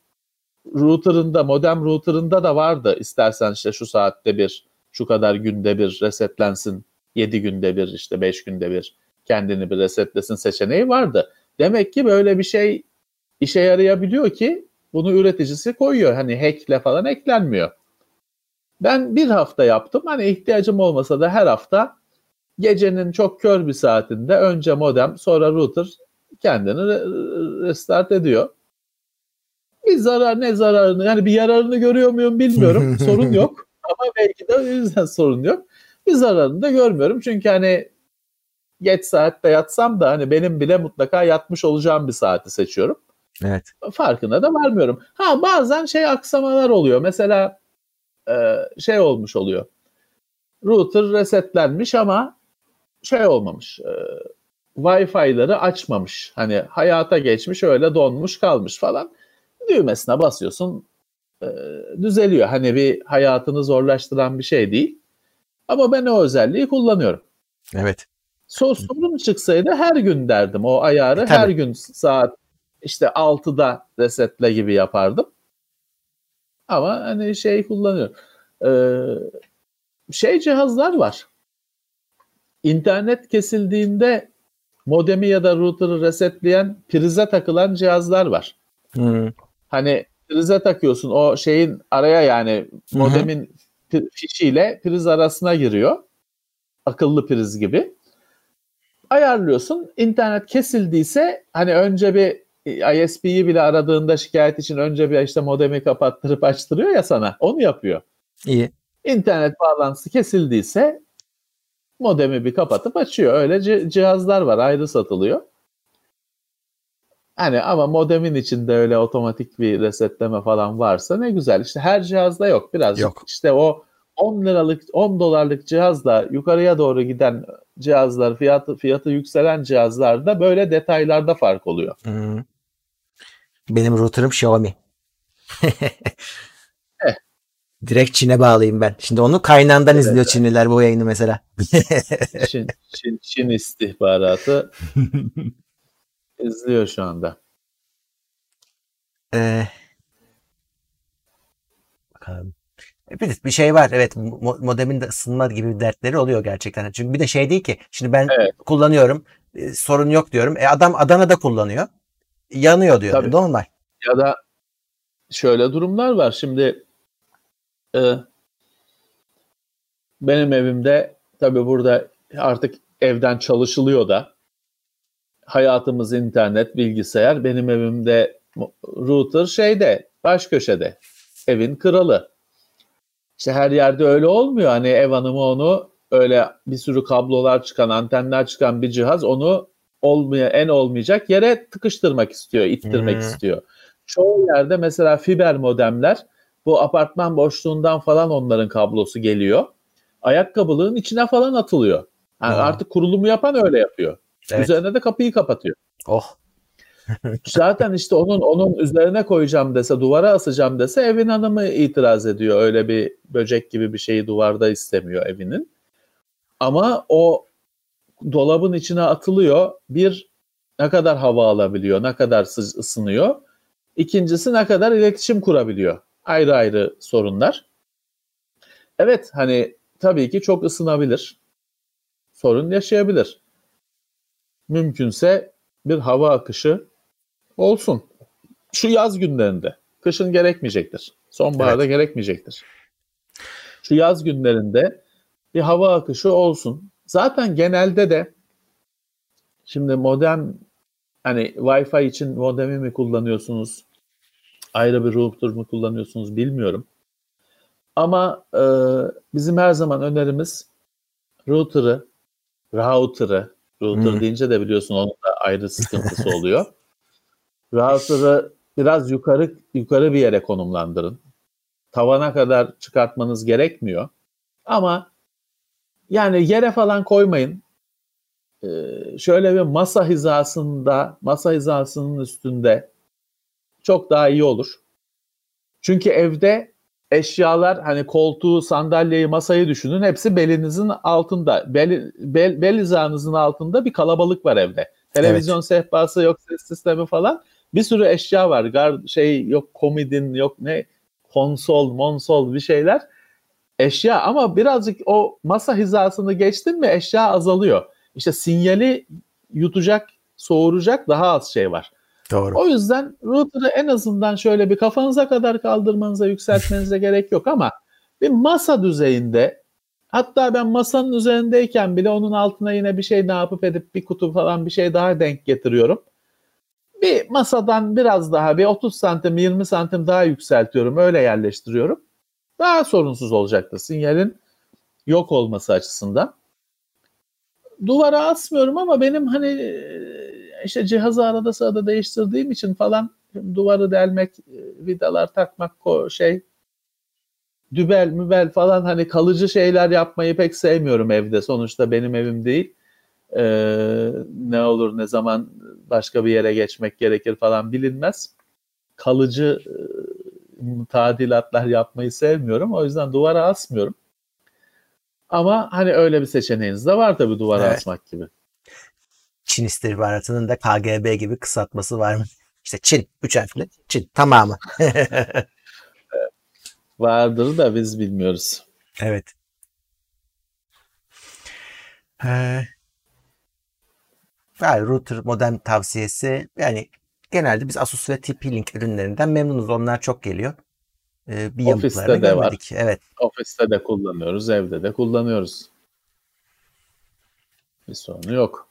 router'ında, modem router'ında da vardı. İstersen işte şu saatte bir, şu kadar günde bir resetlensin. 7 günde bir, işte 5 günde bir kendini bir resetlesin seçeneği vardı. Demek ki böyle bir şey işe yarayabiliyor ki bunu üreticisi koyuyor. Hani hackle falan eklenmiyor. Ben bir hafta yaptım. Hani ihtiyacım olmasa da her hafta gecenin çok kör bir saatinde önce modem sonra router kendini restart ediyor. Bir zarar ne zararını yani bir yararını görüyor muyum bilmiyorum. sorun yok. Ama belki de o yüzden sorun yok. Bir zararını da görmüyorum. Çünkü hani geç saatte yatsam da hani benim bile mutlaka yatmış olacağım bir saati seçiyorum. Evet. Farkına da varmıyorum. Ha bazen şey aksamalar oluyor. Mesela şey olmuş oluyor. Router resetlenmiş ama şey olmamış. E, Wi-Fi'ları açmamış. Hani hayata geçmiş öyle donmuş kalmış falan. Düğmesine basıyorsun e, düzeliyor. Hani bir hayatını zorlaştıran bir şey değil. Ama ben o özelliği kullanıyorum. Evet. Sorun çıksaydı her gün derdim o ayarı. E, her gün saat işte 6'da resetle gibi yapardım. Ama hani şey kullanıyor. Ee, şey cihazlar var. İnternet kesildiğinde modemi ya da router'ı resetleyen prize takılan cihazlar var. Hmm. Hani prize takıyorsun o şeyin araya yani modemin Hı-hı. fişiyle priz arasına giriyor. Akıllı priz gibi. Ayarlıyorsun. İnternet kesildiyse hani önce bir ISP'yi bile aradığında şikayet için önce bir işte modemi kapattırıp açtırıyor ya sana. Onu yapıyor. İyi. İnternet bağlantısı kesildiyse modemi bir kapatıp açıyor. Öyle cihazlar var ayrı satılıyor. Hani ama modemin içinde öyle otomatik bir resetleme falan varsa ne güzel. İşte her cihazda yok. Biraz yok. işte o 10 liralık 10 dolarlık cihazla yukarıya doğru giden cihazlar fiyatı fiyatı yükselen cihazlarda böyle detaylarda fark oluyor. Hı. Benim router'ım Xiaomi. Direkt Çin'e bağlayayım ben. Şimdi onu kaynağından evet, izliyor. Çinliler bu yayını mesela. Çin, Çin, Çin istihbaratı izliyor şu anda. Ee, bakalım. Bir, bir şey var evet modemin de ısınma gibi dertleri oluyor gerçekten. Çünkü bir de şey değil ki şimdi ben evet. kullanıyorum e, sorun yok diyorum. E adam Adana'da kullanıyor. Yanıyor diyor. Tabii. Normal. Ya da şöyle durumlar var. Şimdi e, benim evimde tabii burada artık evden çalışılıyor da hayatımız internet, bilgisayar. Benim evimde router şeyde, baş köşede. Evin kralı. İşte her yerde öyle olmuyor. Hani ev hanımı onu öyle bir sürü kablolar çıkan, antenler çıkan bir cihaz onu olmaya en olmayacak yere tıkıştırmak istiyor, ittirmek hmm. istiyor. Çoğu yerde mesela fiber modemler bu apartman boşluğundan falan onların kablosu geliyor. Ayakkabılığın içine falan atılıyor. Yani artık kurulumu yapan öyle yapıyor. Evet. Üzerine de kapıyı kapatıyor. Oh. Zaten işte onun onun üzerine koyacağım dese, duvara asacağım dese evin hanımı itiraz ediyor. Öyle bir böcek gibi bir şeyi duvarda istemiyor evinin. Ama o dolabın içine atılıyor. Bir ne kadar hava alabiliyor, ne kadar ısınıyor. İkincisi ne kadar iletişim kurabiliyor. Ayrı ayrı sorunlar. Evet hani tabii ki çok ısınabilir. Sorun yaşayabilir. Mümkünse bir hava akışı olsun. Şu yaz günlerinde. Kışın gerekmeyecektir. Sonbaharda evet. gerekmeyecektir. Şu yaz günlerinde bir hava akışı olsun. Zaten genelde de şimdi modem hani Wi-Fi için modemi mi kullanıyorsunuz? Ayrı bir router mu kullanıyorsunuz bilmiyorum. Ama e, bizim her zaman önerimiz router'ı, router'ı, router hmm. deyince de biliyorsun onun da ayrı sıkıntısı oluyor. router'ı biraz yukarı yukarı bir yere konumlandırın. Tavana kadar çıkartmanız gerekmiyor. Ama yani yere falan koymayın. Ee, şöyle bir masa hizasında, masa hizasının üstünde çok daha iyi olur. Çünkü evde eşyalar hani koltuğu, sandalyeyi, masayı düşünün. Hepsi belinizin altında. Bel, bel, bel hizanızın altında bir kalabalık var evde. Televizyon evet. sehpası yok, ses sistemi falan. Bir sürü eşya var. Gar, şey yok komodin yok ne konsol, monsol bir şeyler eşya ama birazcık o masa hizasını geçtin mi eşya azalıyor. İşte sinyali yutacak, soğuracak daha az şey var. Doğru. O yüzden router'ı en azından şöyle bir kafanıza kadar kaldırmanıza, yükseltmenize gerek yok ama bir masa düzeyinde hatta ben masanın üzerindeyken bile onun altına yine bir şey ne yapıp edip bir kutu falan bir şey daha denk getiriyorum. Bir masadan biraz daha bir 30 santim 20 santim daha yükseltiyorum öyle yerleştiriyorum daha sorunsuz olacaktır sinyalin yok olması açısından. Duvara asmıyorum ama benim hani işte cihazı arada sırada değiştirdiğim için falan duvarı delmek, vidalar takmak şey dübel mübel falan hani kalıcı şeyler yapmayı pek sevmiyorum evde. Sonuçta benim evim değil. Ee, ne olur ne zaman başka bir yere geçmek gerekir falan bilinmez. Kalıcı tadilatlar yapmayı sevmiyorum. O yüzden duvara asmıyorum. Ama hani öyle bir seçeneğiniz de var tabii duvara evet. asmak gibi. Çin istihbaratının da KGB gibi kısaltması var mı? İşte Çin. Üç harfli. Çin. Tamamı. Vardır da biz bilmiyoruz. Evet. Ee, router modem tavsiyesi yani genelde biz Asus ve TP-Link ürünlerinden memnunuz. Onlar çok geliyor. Ee, bir Ofiste de görmedik. var. Evet. Ofiste de kullanıyoruz, evde de kullanıyoruz. Bir sorunu yok.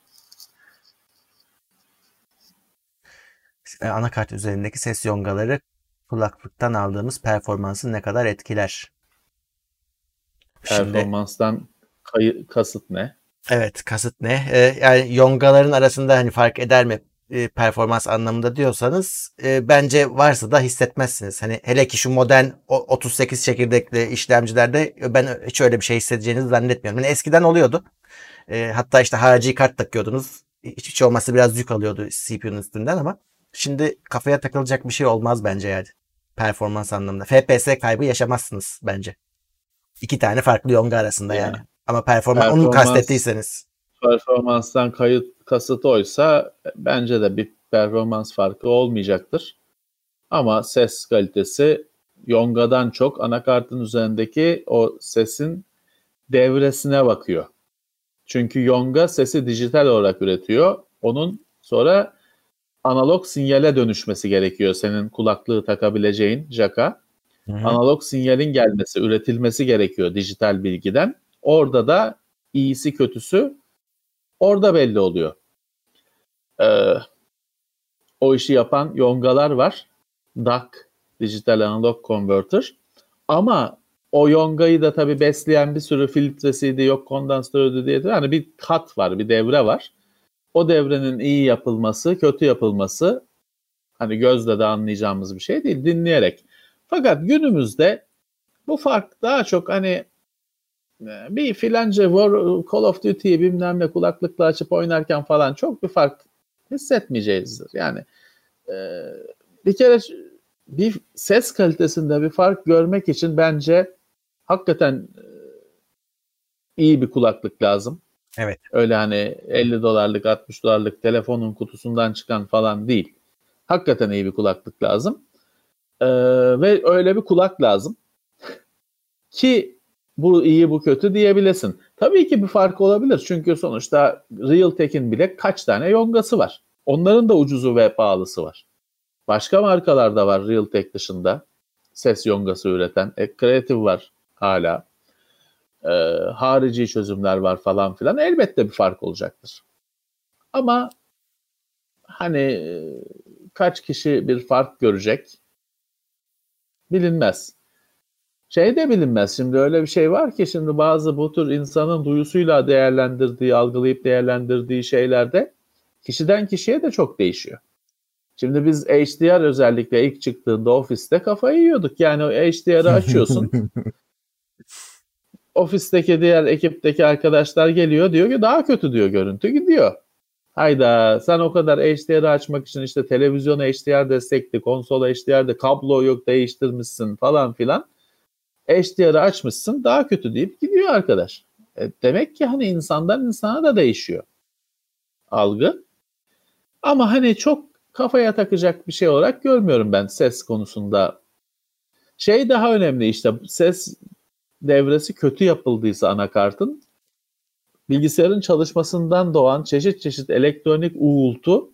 Anakart üzerindeki ses yongaları kulaklıktan aldığımız performansı ne kadar etkiler? Performanstan kayı, kasıt ne? Evet kasıt ne? Ee, yani yongaların arasında hani fark eder mi e, performans anlamında diyorsanız e, bence varsa da hissetmezsiniz. Hani hele ki şu modern 38 çekirdekli işlemcilerde ben hiç öyle bir şey hissedeceğinizi zannetmiyorum. Yani eskiden oluyordu. E, hatta işte harici kart takıyordunuz. Hiç, hiç olmazsa biraz yük alıyordu CPU'nun üstünden ama şimdi kafaya takılacak bir şey olmaz bence yani. Performans anlamında. FPS kaybı yaşamazsınız bence. İki tane farklı yonga arasında yani. yani. Ama performans, performans onu kastettiyseniz. Performanstan kayıt kasıt oysa bence de bir performans farkı olmayacaktır. Ama ses kalitesi Yonga'dan çok anakartın üzerindeki o sesin devresine bakıyor. Çünkü Yonga sesi dijital olarak üretiyor. Onun sonra analog sinyale dönüşmesi gerekiyor senin kulaklığı takabileceğin jaka. Analog sinyalin gelmesi, üretilmesi gerekiyor dijital bilgiden. Orada da iyisi kötüsü orada belli oluyor. Ee, o işi yapan yongalar var. DAC, Digital Analog Converter. Ama o yongayı da tabii besleyen bir sürü filtresiydi, yok kondansatörüydü diye. Yani bir kat var, bir devre var. O devrenin iyi yapılması, kötü yapılması hani gözle de anlayacağımız bir şey değil, dinleyerek. Fakat günümüzde bu fark daha çok hani e, bir filanca War, Call of Duty'yi bilmem ne kulaklıkla açıp oynarken falan çok bir fark hissetmeyeceğizdir. Yani e, bir kere bir ses kalitesinde bir fark görmek için bence hakikaten e, iyi bir kulaklık lazım. Evet. Öyle hani 50 dolarlık 60 dolarlık telefonun kutusundan çıkan falan değil. Hakikaten iyi bir kulaklık lazım. Ee, ve öyle bir kulak lazım. Ki bu iyi bu kötü diyebilesin. Tabii ki bir fark olabilir. Çünkü sonuçta Realtek'in bile kaç tane yongası var. Onların da ucuzu ve pahalısı var. Başka markalar da var Realtek dışında. Ses yongası üreten. E, Creative var hala. E, harici çözümler var falan filan. Elbette bir fark olacaktır. Ama hani e, kaç kişi bir fark görecek bilinmez. Şey de bilinmez. Şimdi öyle bir şey var ki şimdi bazı bu tür insanın duyusuyla değerlendirdiği, algılayıp değerlendirdiği şeylerde kişiden kişiye de çok değişiyor. Şimdi biz HDR özellikle ilk çıktığında ofiste kafayı yiyorduk. Yani HDR'ı açıyorsun. ofisteki diğer ekipteki arkadaşlar geliyor diyor ki daha kötü diyor görüntü gidiyor. Hayda sen o kadar HDR'ı açmak için işte televizyon HDR destekli, konsol HDR'de kablo yok değiştirmişsin falan filan. HDR'ı açmışsın daha kötü deyip gidiyor arkadaş. E, demek ki hani insandan insana da değişiyor algı. Ama hani çok kafaya takacak bir şey olarak görmüyorum ben ses konusunda. Şey daha önemli işte ses devresi kötü yapıldıysa anakartın bilgisayarın çalışmasından doğan çeşit çeşit elektronik uğultu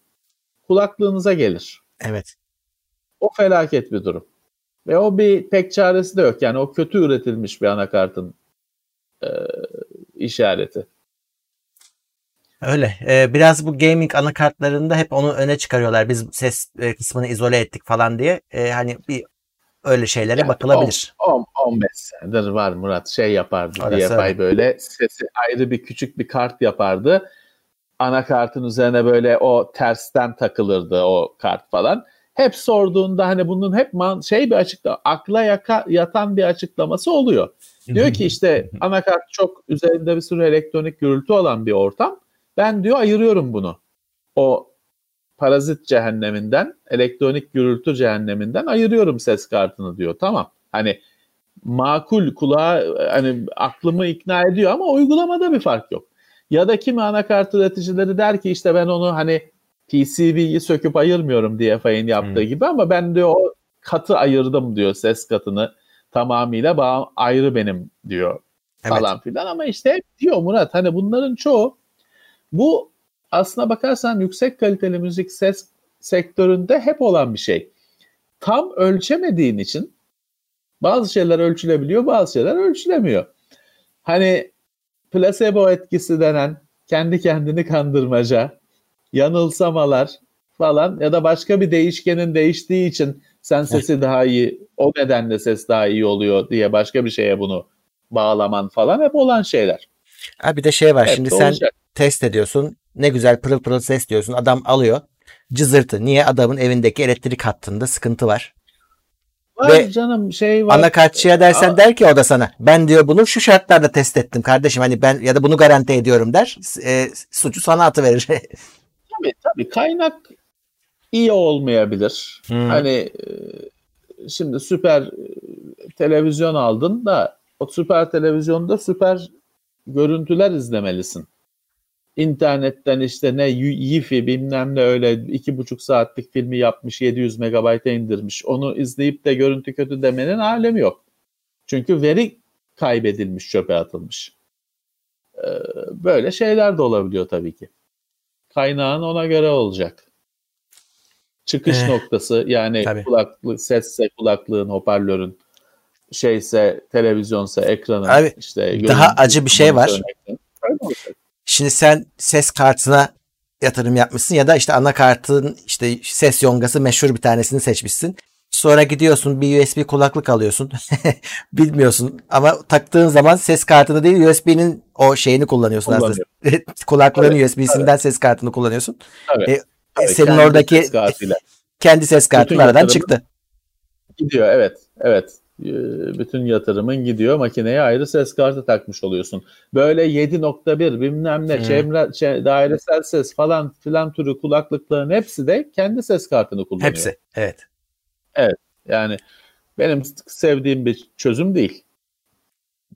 kulaklığınıza gelir. Evet. O felaket bir durum. Ve o bir pek çaresi de yok. Yani o kötü üretilmiş bir anakartın e, işareti. Öyle. Ee, biraz bu gaming anakartlarında hep onu öne çıkarıyorlar. Biz ses e, kısmını izole ettik falan diye. Ee, hani bir öyle şeylere yani bakılabilir. 10, 15 senedir var Murat şey yapardı Orası DFI öyle. böyle sesi ayrı bir küçük bir kart yapardı. Anakartın üzerine böyle o tersten takılırdı o kart falan. Hep sorduğunda hani bunun hep man, şey bir açıkla akla yaka, yatan bir açıklaması oluyor. Diyor ki işte anakart çok üzerinde bir sürü elektronik gürültü olan bir ortam. Ben diyor ayırıyorum bunu. O parazit cehenneminden, elektronik gürültü cehenneminden ayırıyorum ses kartını diyor. Tamam. Hani makul kulağa hani aklımı ikna ediyor ama uygulamada bir fark yok. Ya da kimi anakart üreticileri der ki işte ben onu hani PCB'yi söküp ayırmıyorum Fay'ın yaptığı hmm. gibi ama ben diyor o katı ayırdım diyor ses katını tamamıyla bağ ayrı benim diyor evet. falan filan ama işte diyor Murat hani bunların çoğu bu aslına bakarsan yüksek kaliteli müzik ses sektöründe hep olan bir şey. Tam ölçemediğin için bazı şeyler ölçülebiliyor, bazı şeyler ölçülemiyor. Hani placebo etkisi denen kendi kendini kandırmaca, yanılsamalar falan ya da başka bir değişkenin değiştiği için sen sesi daha iyi, o nedenle ses daha iyi oluyor diye başka bir şeye bunu bağlaman falan hep olan şeyler. Ha bir de şey var hep şimdi sen olacak. test ediyorsun ne güzel pırıl pırıl ses diyorsun adam alıyor cızırtı. Niye adamın evindeki elektrik hattında sıkıntı var. Var Ve canım şey var. Anakartçıya dersen Aa. der ki o da sana ben diyor bunu şu şartlarda test ettim kardeşim hani ben ya da bunu garanti ediyorum der. E, suçu sana atıverir. tabii tabii kaynak iyi olmayabilir. Hmm. Hani e, şimdi süper e, televizyon aldın da o süper televizyonda süper görüntüler izlemelisin. İnternetten işte ne Yifi bilmem ne öyle iki buçuk saatlik filmi yapmış 700 megabayta indirmiş. Onu izleyip de görüntü kötü demenin alemi yok. Çünkü veri kaybedilmiş, çöpe atılmış. Ee, böyle şeyler de olabiliyor tabii ki. Kaynağın ona göre olacak. Çıkış eh, noktası yani tabii. kulaklık, sesse kulaklığın, hoparlörün şeyse televizyonsa ekranın Abi, işte daha acı bir şey var. Şimdi sen ses kartına yatırım yapmışsın ya da işte anakartın işte ses yongası meşhur bir tanesini seçmişsin. Sonra gidiyorsun bir USB kulaklık alıyorsun. Bilmiyorsun ama taktığın zaman ses kartını değil USB'nin o şeyini kullanıyorsun aslında. Kulaklığın evet, USB'sinden evet. ses kartını kullanıyorsun. Evet. E, evet senin kendi oradaki ses kendi ses kartın aradan çıktı. Gidiyor evet. Evet. Ee, bütün yatırımın gidiyor. Makineye ayrı ses kartı takmış oluyorsun. Böyle 7.1 bilmem ne hmm. çemre, çe, dairesel ses falan filan türü kulaklıkların hepsi de kendi ses kartını kullanıyor. Hepsi evet. Evet yani benim sevdiğim bir çözüm değil.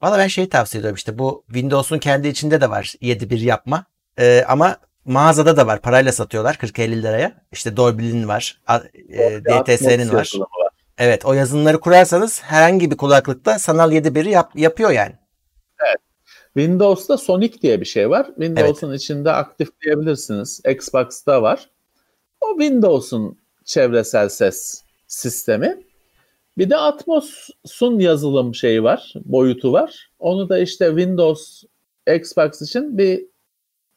Valla ben şeyi tavsiye ediyorum işte bu Windows'un kendi içinde de var 7.1 yapma. Ee, ama mağazada da var parayla satıyorlar 40-50 liraya. İşte Dolby'nin var, e, DTS'nin var. var. Evet o yazılımları kurarsanız herhangi bir kulaklıkta sanal 7.1'i yap, yapıyor yani. Evet. Windows'ta Sonic diye bir şey var. Windows'un evet. içinde aktifleyebilirsiniz. Xbox'ta var. O Windows'un çevresel ses sistemi. Bir de Atmos'un yazılım şeyi var, boyutu var. Onu da işte Windows, Xbox için bir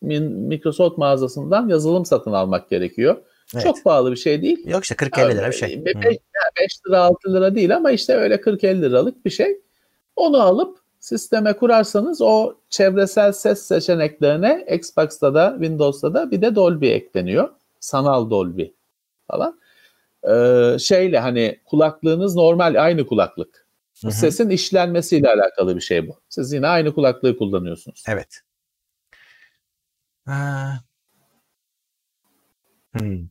Microsoft mağazasından yazılım satın almak gerekiyor. Evet. Çok pahalı bir şey değil. Yok işte 40-50 lira bir şey. 5, 5 lira 6 lira değil ama işte öyle 40-50 liralık bir şey. Onu alıp sisteme kurarsanız o çevresel ses seçeneklerine Xbox'ta da Windows'ta da bir de Dolby ekleniyor. Sanal Dolby falan. Ee, şeyle hani kulaklığınız normal aynı kulaklık. Hı-hı. Sesin işlenmesiyle alakalı bir şey bu. Siz yine aynı kulaklığı kullanıyorsunuz. Evet. Hmm.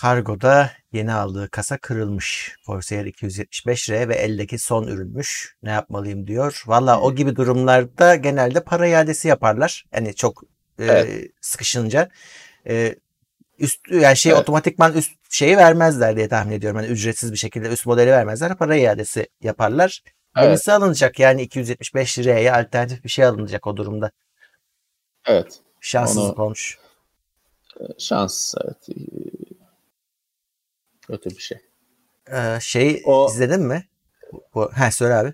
Kargoda yeni aldığı kasa kırılmış. Corsair 275R ve eldeki son ürünmüş. Ne yapmalıyım diyor. Valla o gibi durumlarda genelde para iadesi yaparlar. Yani çok e, evet. sıkışınca. E, üst yani şey evet. otomatikman üst şeyi vermezler diye tahmin ediyorum. Yani ücretsiz bir şekilde üst modeli vermezler. Para iadesi yaparlar. Evet. Yenisi alınacak yani 275 liraya alternatif bir şey alınacak o durumda. Evet. Şanssızlık Onu, olmuş. Şans evet. Kötü bir şey. Ee, şey o, izledin mi? Bu, he söyle abi.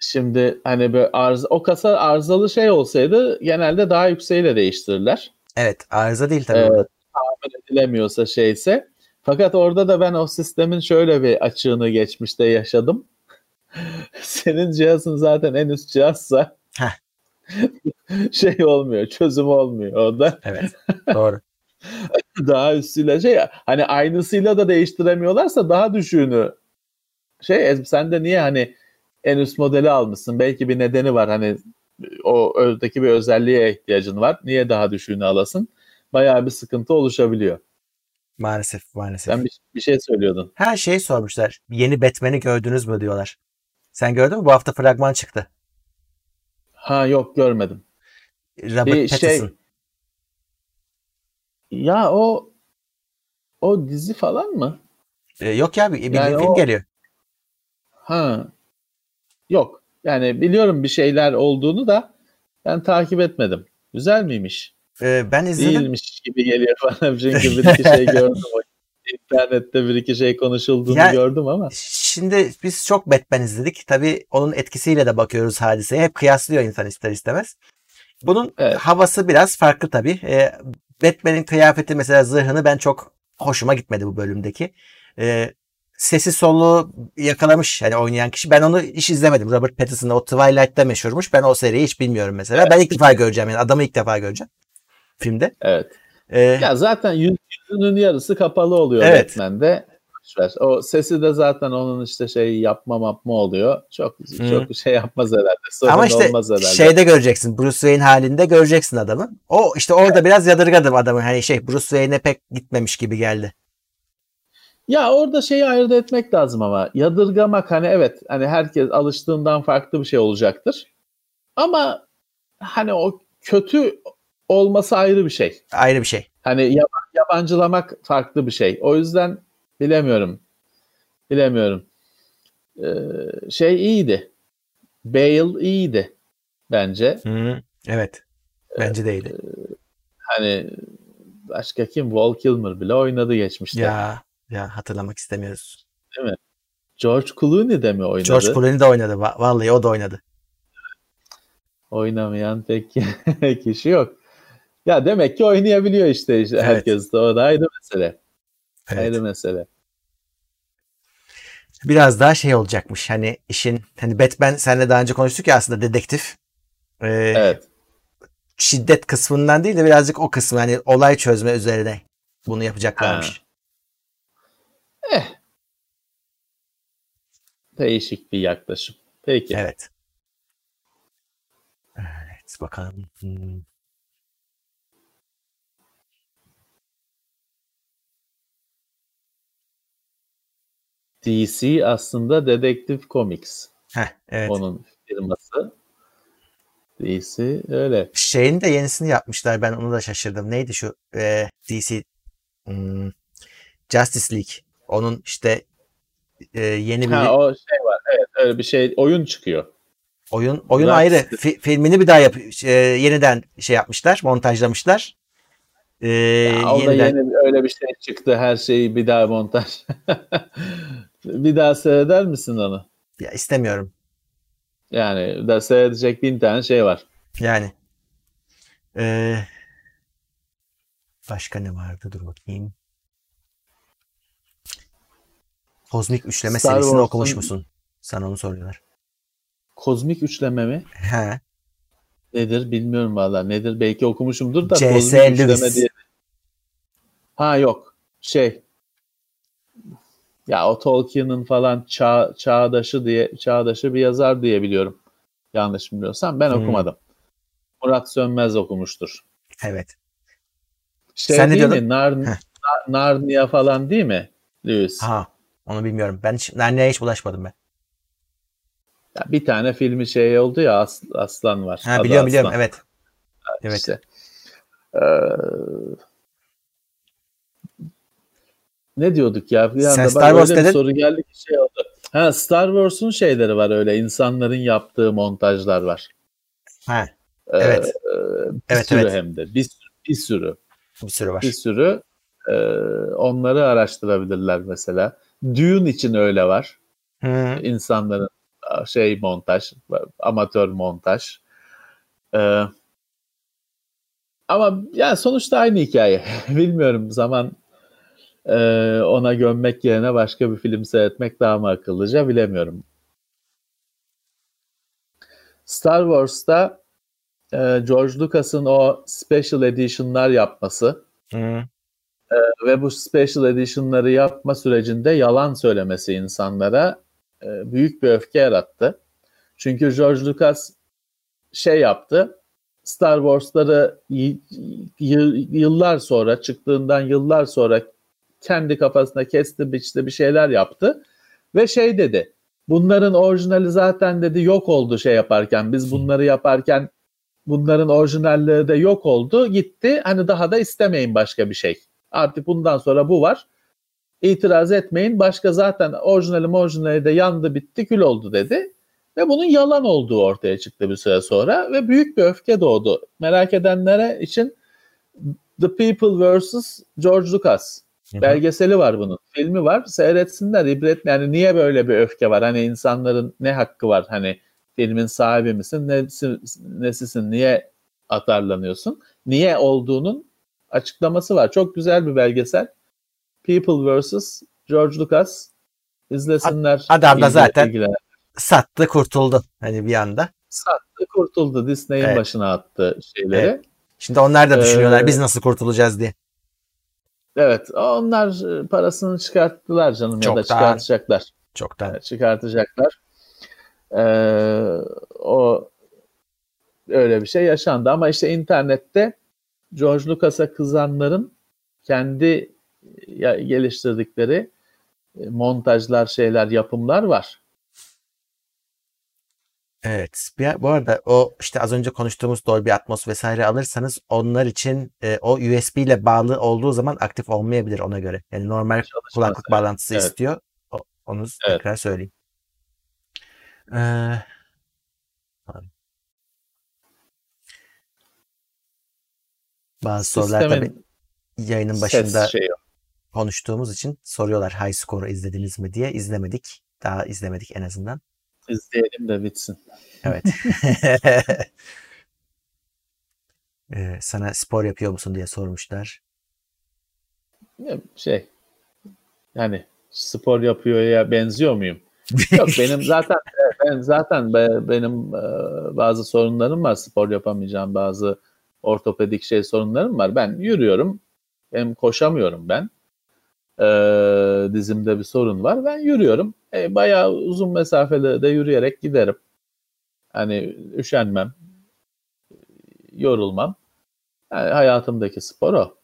Şimdi hani böyle arıza, o kasa arızalı şey olsaydı genelde daha yükseğiyle değiştirirler. Evet arıza değil tabii. Ee, tahmin edilemiyorsa şeyse. Fakat orada da ben o sistemin şöyle bir açığını geçmişte yaşadım. Senin cihazın zaten en üst cihazsa şey olmuyor, çözüm olmuyor orada. Evet, doğru. daha üstüyle şey hani aynısıyla da değiştiremiyorlarsa daha düşüğünü şey e, sen de niye hani en üst modeli almışsın belki bir nedeni var hani o özdeki bir özelliğe ihtiyacın var niye daha düşüğünü alasın bayağı bir sıkıntı oluşabiliyor. Maalesef maalesef. Sen bir, bir şey söylüyordun. Her şeyi sormuşlar. Yeni Batman'i gördünüz mü diyorlar. Sen gördün mü? Bu hafta fragman çıktı. Ha yok görmedim. Robert bir Pattinson. Şey, ya o o dizi falan mı? Ee, yok ya bir, bir yani film o, geliyor. Ha. Yok. Yani biliyorum bir şeyler olduğunu da ben takip etmedim. Güzel miymiş? Ee, ben izledim. Değilmiş gibi geliyor bana çünkü bir iki şey gördüm. İnternette bir iki şey konuşulduğunu ya, gördüm ama. Şimdi biz çok Batman izledik. Tabii onun etkisiyle de bakıyoruz hadiseye. Hep kıyaslıyor insan ister istemez. Bunun evet. havası biraz farklı tabii. Ee, Batman'in kıyafeti mesela zırhını ben çok hoşuma gitmedi bu bölümdeki. Ee, sesi soluğu yakalamış hani oynayan kişi. Ben onu hiç izlemedim. Robert Pattinson o Twilight'ta meşhurmuş. Ben o seriyi hiç bilmiyorum mesela. Ben ilk defa göreceğim yani adamı ilk defa göreceğim filmde. Evet. Ee, ya zaten yüzünün yarısı kapalı oluyor evet. Batman'de. O sesi de zaten onun işte şey yapma yapma oluyor. Çok hmm. çok şey yapmaz herhalde. Sorun Ama işte olmaz herhalde. şeyde göreceksin. Bruce Wayne halinde göreceksin adamı. O işte orada evet. biraz yadırgadım adamı. Hani şey Bruce Wayne'e pek gitmemiş gibi geldi. Ya orada şeyi ayırt etmek lazım ama yadırgamak hani evet hani herkes alıştığından farklı bir şey olacaktır. Ama hani o kötü olması ayrı bir şey. Ayrı bir şey. Hani yab- yabancılamak farklı bir şey. O yüzden bilemiyorum. Bilemiyorum. Ee, şey iyiydi. Bale iyiydi bence. Hı, evet. Bence de iyiydi. Hani başka kim? Val Kilmer bile oynadı geçmişte. Ya ya hatırlamak istemiyoruz. George Clooney de mi oynadı? George Clooney de oynadı. Va- Vallahi o da oynadı. Oynamayan pek kişi yok. Ya demek ki oynayabiliyor işte, işte Evet. herkes de. O da ayrı mesele. Evet. Ayrı mesele. Biraz daha şey olacakmış. Hani işin hani Batman seninle daha önce konuştuk ya aslında dedektif. Ee, Evet. Şiddet kısmından değil de birazcık o kısmı hani olay çözme üzerine bunu yapacaklarmış. Değişik bir yaklaşım. Peki. Evet. Evet bakalım. DC aslında Detective Comics. Heh, evet. Onun firması. DC öyle. Şeyin de yenisini yapmışlar. Ben onu da şaşırdım. Neydi şu e, DC hmm, Justice League. Onun işte e, yeni bir Ha o şey var. Evet öyle bir şey. Oyun çıkıyor. oyun oyun Justice ayrı. Fi- filmini bir daha yap e, yeniden şey yapmışlar, montajlamışlar. E, Ya, o da yeniden yeni öyle bir şey çıktı. Her şeyi bir daha montaj. bir daha seyreder misin onu? ya istemiyorum. Yani da seyredecek bin tane şey var. Yani e, başka ne vardı? Dur bakayım. Kozmik üçleme Star serisini Wars'un- okumuş musun? Sana onu soruyorlar. Kozmik üçleme mi? He. Nedir bilmiyorum valla. Nedir? Belki okumuşumdur da. C.S. Lewis. diye. Ha yok. Şey. Ya o Tolkien'in falan çağ, çağdaşı diye çağdaşı bir yazar diye biliyorum. Yanlış bilmiyorsam ben Hmm. okumadım. Murat Sönmez okumuştur. Evet. Şey Sen değil mi? Nar, Heh. Nar- Narnia falan değil mi? Lewis. Ha. Onu bilmiyorum. Ben hiç, Narnia'ya hiç bulaşmadım ben. Ya bir tane filmi şey oldu ya As- Aslan var. Ha Adı biliyorum biliyorum. Aslan. Evet. Evet. İşte. Ee, ne diyorduk ya? Bir Sen anda Star Wars dedin. soru geldi ki şey oldu. Ha Star Wars'un şeyleri var öyle insanların yaptığı montajlar var. Ha. Ee, Evet. e, bir Evet, sürü evet. hem de bir, sürü- bir sürü Bir sürü var. bir sürü Ee, onları araştırabilirler mesela. Dune için öyle var. Hı. insanların şey montaj, amatör montaj. Ee, ama yani sonuçta aynı hikaye. Bilmiyorum zaman e, ona gömmek yerine başka bir film seyretmek daha mı akıllıca bilemiyorum. Star Wars'ta e, George Lucas'ın o special edition'lar yapması Hı. ve bu special edition'ları yapma sürecinde yalan söylemesi insanlara e, büyük bir öfke yarattı. Çünkü George Lucas şey yaptı. Star Wars'ları yıllar sonra çıktığından yıllar sonra kendi kafasına kesti biçti bir şeyler yaptı ve şey dedi. Bunların orijinali zaten dedi yok oldu şey yaparken biz bunları yaparken bunların orijinalleri de yok oldu gitti hani daha da istemeyin başka bir şey. Artık bundan sonra bu var. İtiraz etmeyin. Başka zaten orijinali orijinali de yandı bitti kül oldu dedi. Ve bunun yalan olduğu ortaya çıktı bir süre sonra ve büyük bir öfke doğdu. Merak edenlere için The People vs. George Lucas Belgeseli var bunun. Filmi var. Seyretsinler. ibret yani niye böyle bir öfke var? Hani insanların ne hakkı var? Hani filmin sahibi misin? Nesi, nesisin? Niye atarlanıyorsun? Niye olduğunun açıklaması var. Çok güzel bir belgesel. People vs. George Lucas. İzlesinler. Adam da zaten- ilgilenen. Sattı kurtuldu. Hani bir anda. sattı kurtuldu. Disney'in Evet. başına attı şeyleri. Evet. Şimdi onlar da düşünüyorlar Ee, biz nasıl kurtulacağız diye. Evet, onlar e, parasını çıkarttılar canım ya da çıkartacaklar. Çoktan. Evet, çıkartacaklar. Ee, o öyle bir şey yaşandı ama işte internette George Lucas'a kızanların kendi ya- geliştirdikleri e, montajlar, şeyler, yapımlar var. Evet. Bir, bu arada o işte az önce konuştuğumuz Dolby Atmos vesaire alırsanız onlar için e, o USB ile bağlı olduğu zaman aktif olmayabilir ona göre. Yani normal Çalışmaz, kulaklık evet. bağlantısı Evet. istiyor. O, onu Evet. tekrar söyleyeyim. Ee, bazı sorular tabii Sistemin yayının başında konuştuğumuz için soruyorlar High Score'u izlediniz mi diye. İzlemedik. Daha izlemedik en azından. İzleyelim de bitsin. Evet. Ee, sana spor yapıyor musun diye sormuşlar. Ya, Şey yani spor yapıyor ya benziyor muyum? Yok benim zaten ben zaten be- benim e, bazı sorunlarım var. Spor yapamayacağım bazı ortopedik şey sorunlarım var. Ben yürüyorum. Hem koşamıyorum ben. E, dizimde bir sorun var. Ben yürüyorum. E, bayağı uzun mesafede de yürüyerek giderim. Hani üşenmem. Yorulmam. Yani hayatımdaki spor o.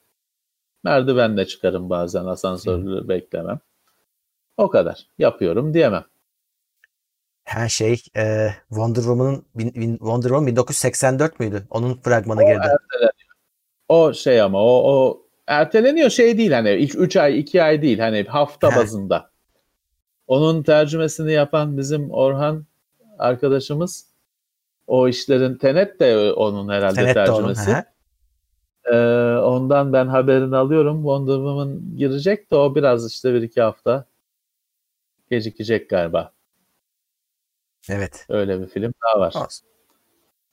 Merdivenle çıkarım bazen asansörü beklemem. O kadar. Yapıyorum diyemem. Her şey e, Wonder Woman'ın Wonder Woman 1984 müydü? Onun fragmanı girdi. O şey ama o, o erteleniyor şey değil hani 3 ay 2 ay değil hani hafta bazında. Onun tercümesini yapan bizim Orhan arkadaşımız o işlerin Tenet de onun herhalde Tenet onun. tercümesi. Ee, ondan ben haberini alıyorum. Wonder Woman girecek de o biraz işte bir iki hafta gecikecek galiba. Evet. Öyle bir film daha var. Olsun.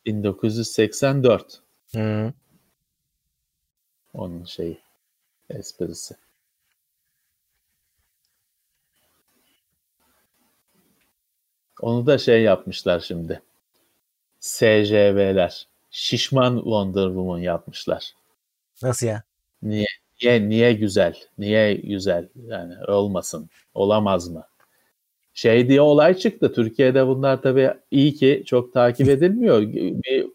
1984 Hı. onun şeyi esprisi. Onu da şey yapmışlar şimdi. SJV'ler. Şişman Wonder Woman yapmışlar. Nasıl ya? Niye? Niye, niye güzel? Niye güzel? Yani olmasın. Olamaz mı? Şey diye olay çıktı. Türkiye'de bunlar tabii iyi ki çok takip edilmiyor. Bir,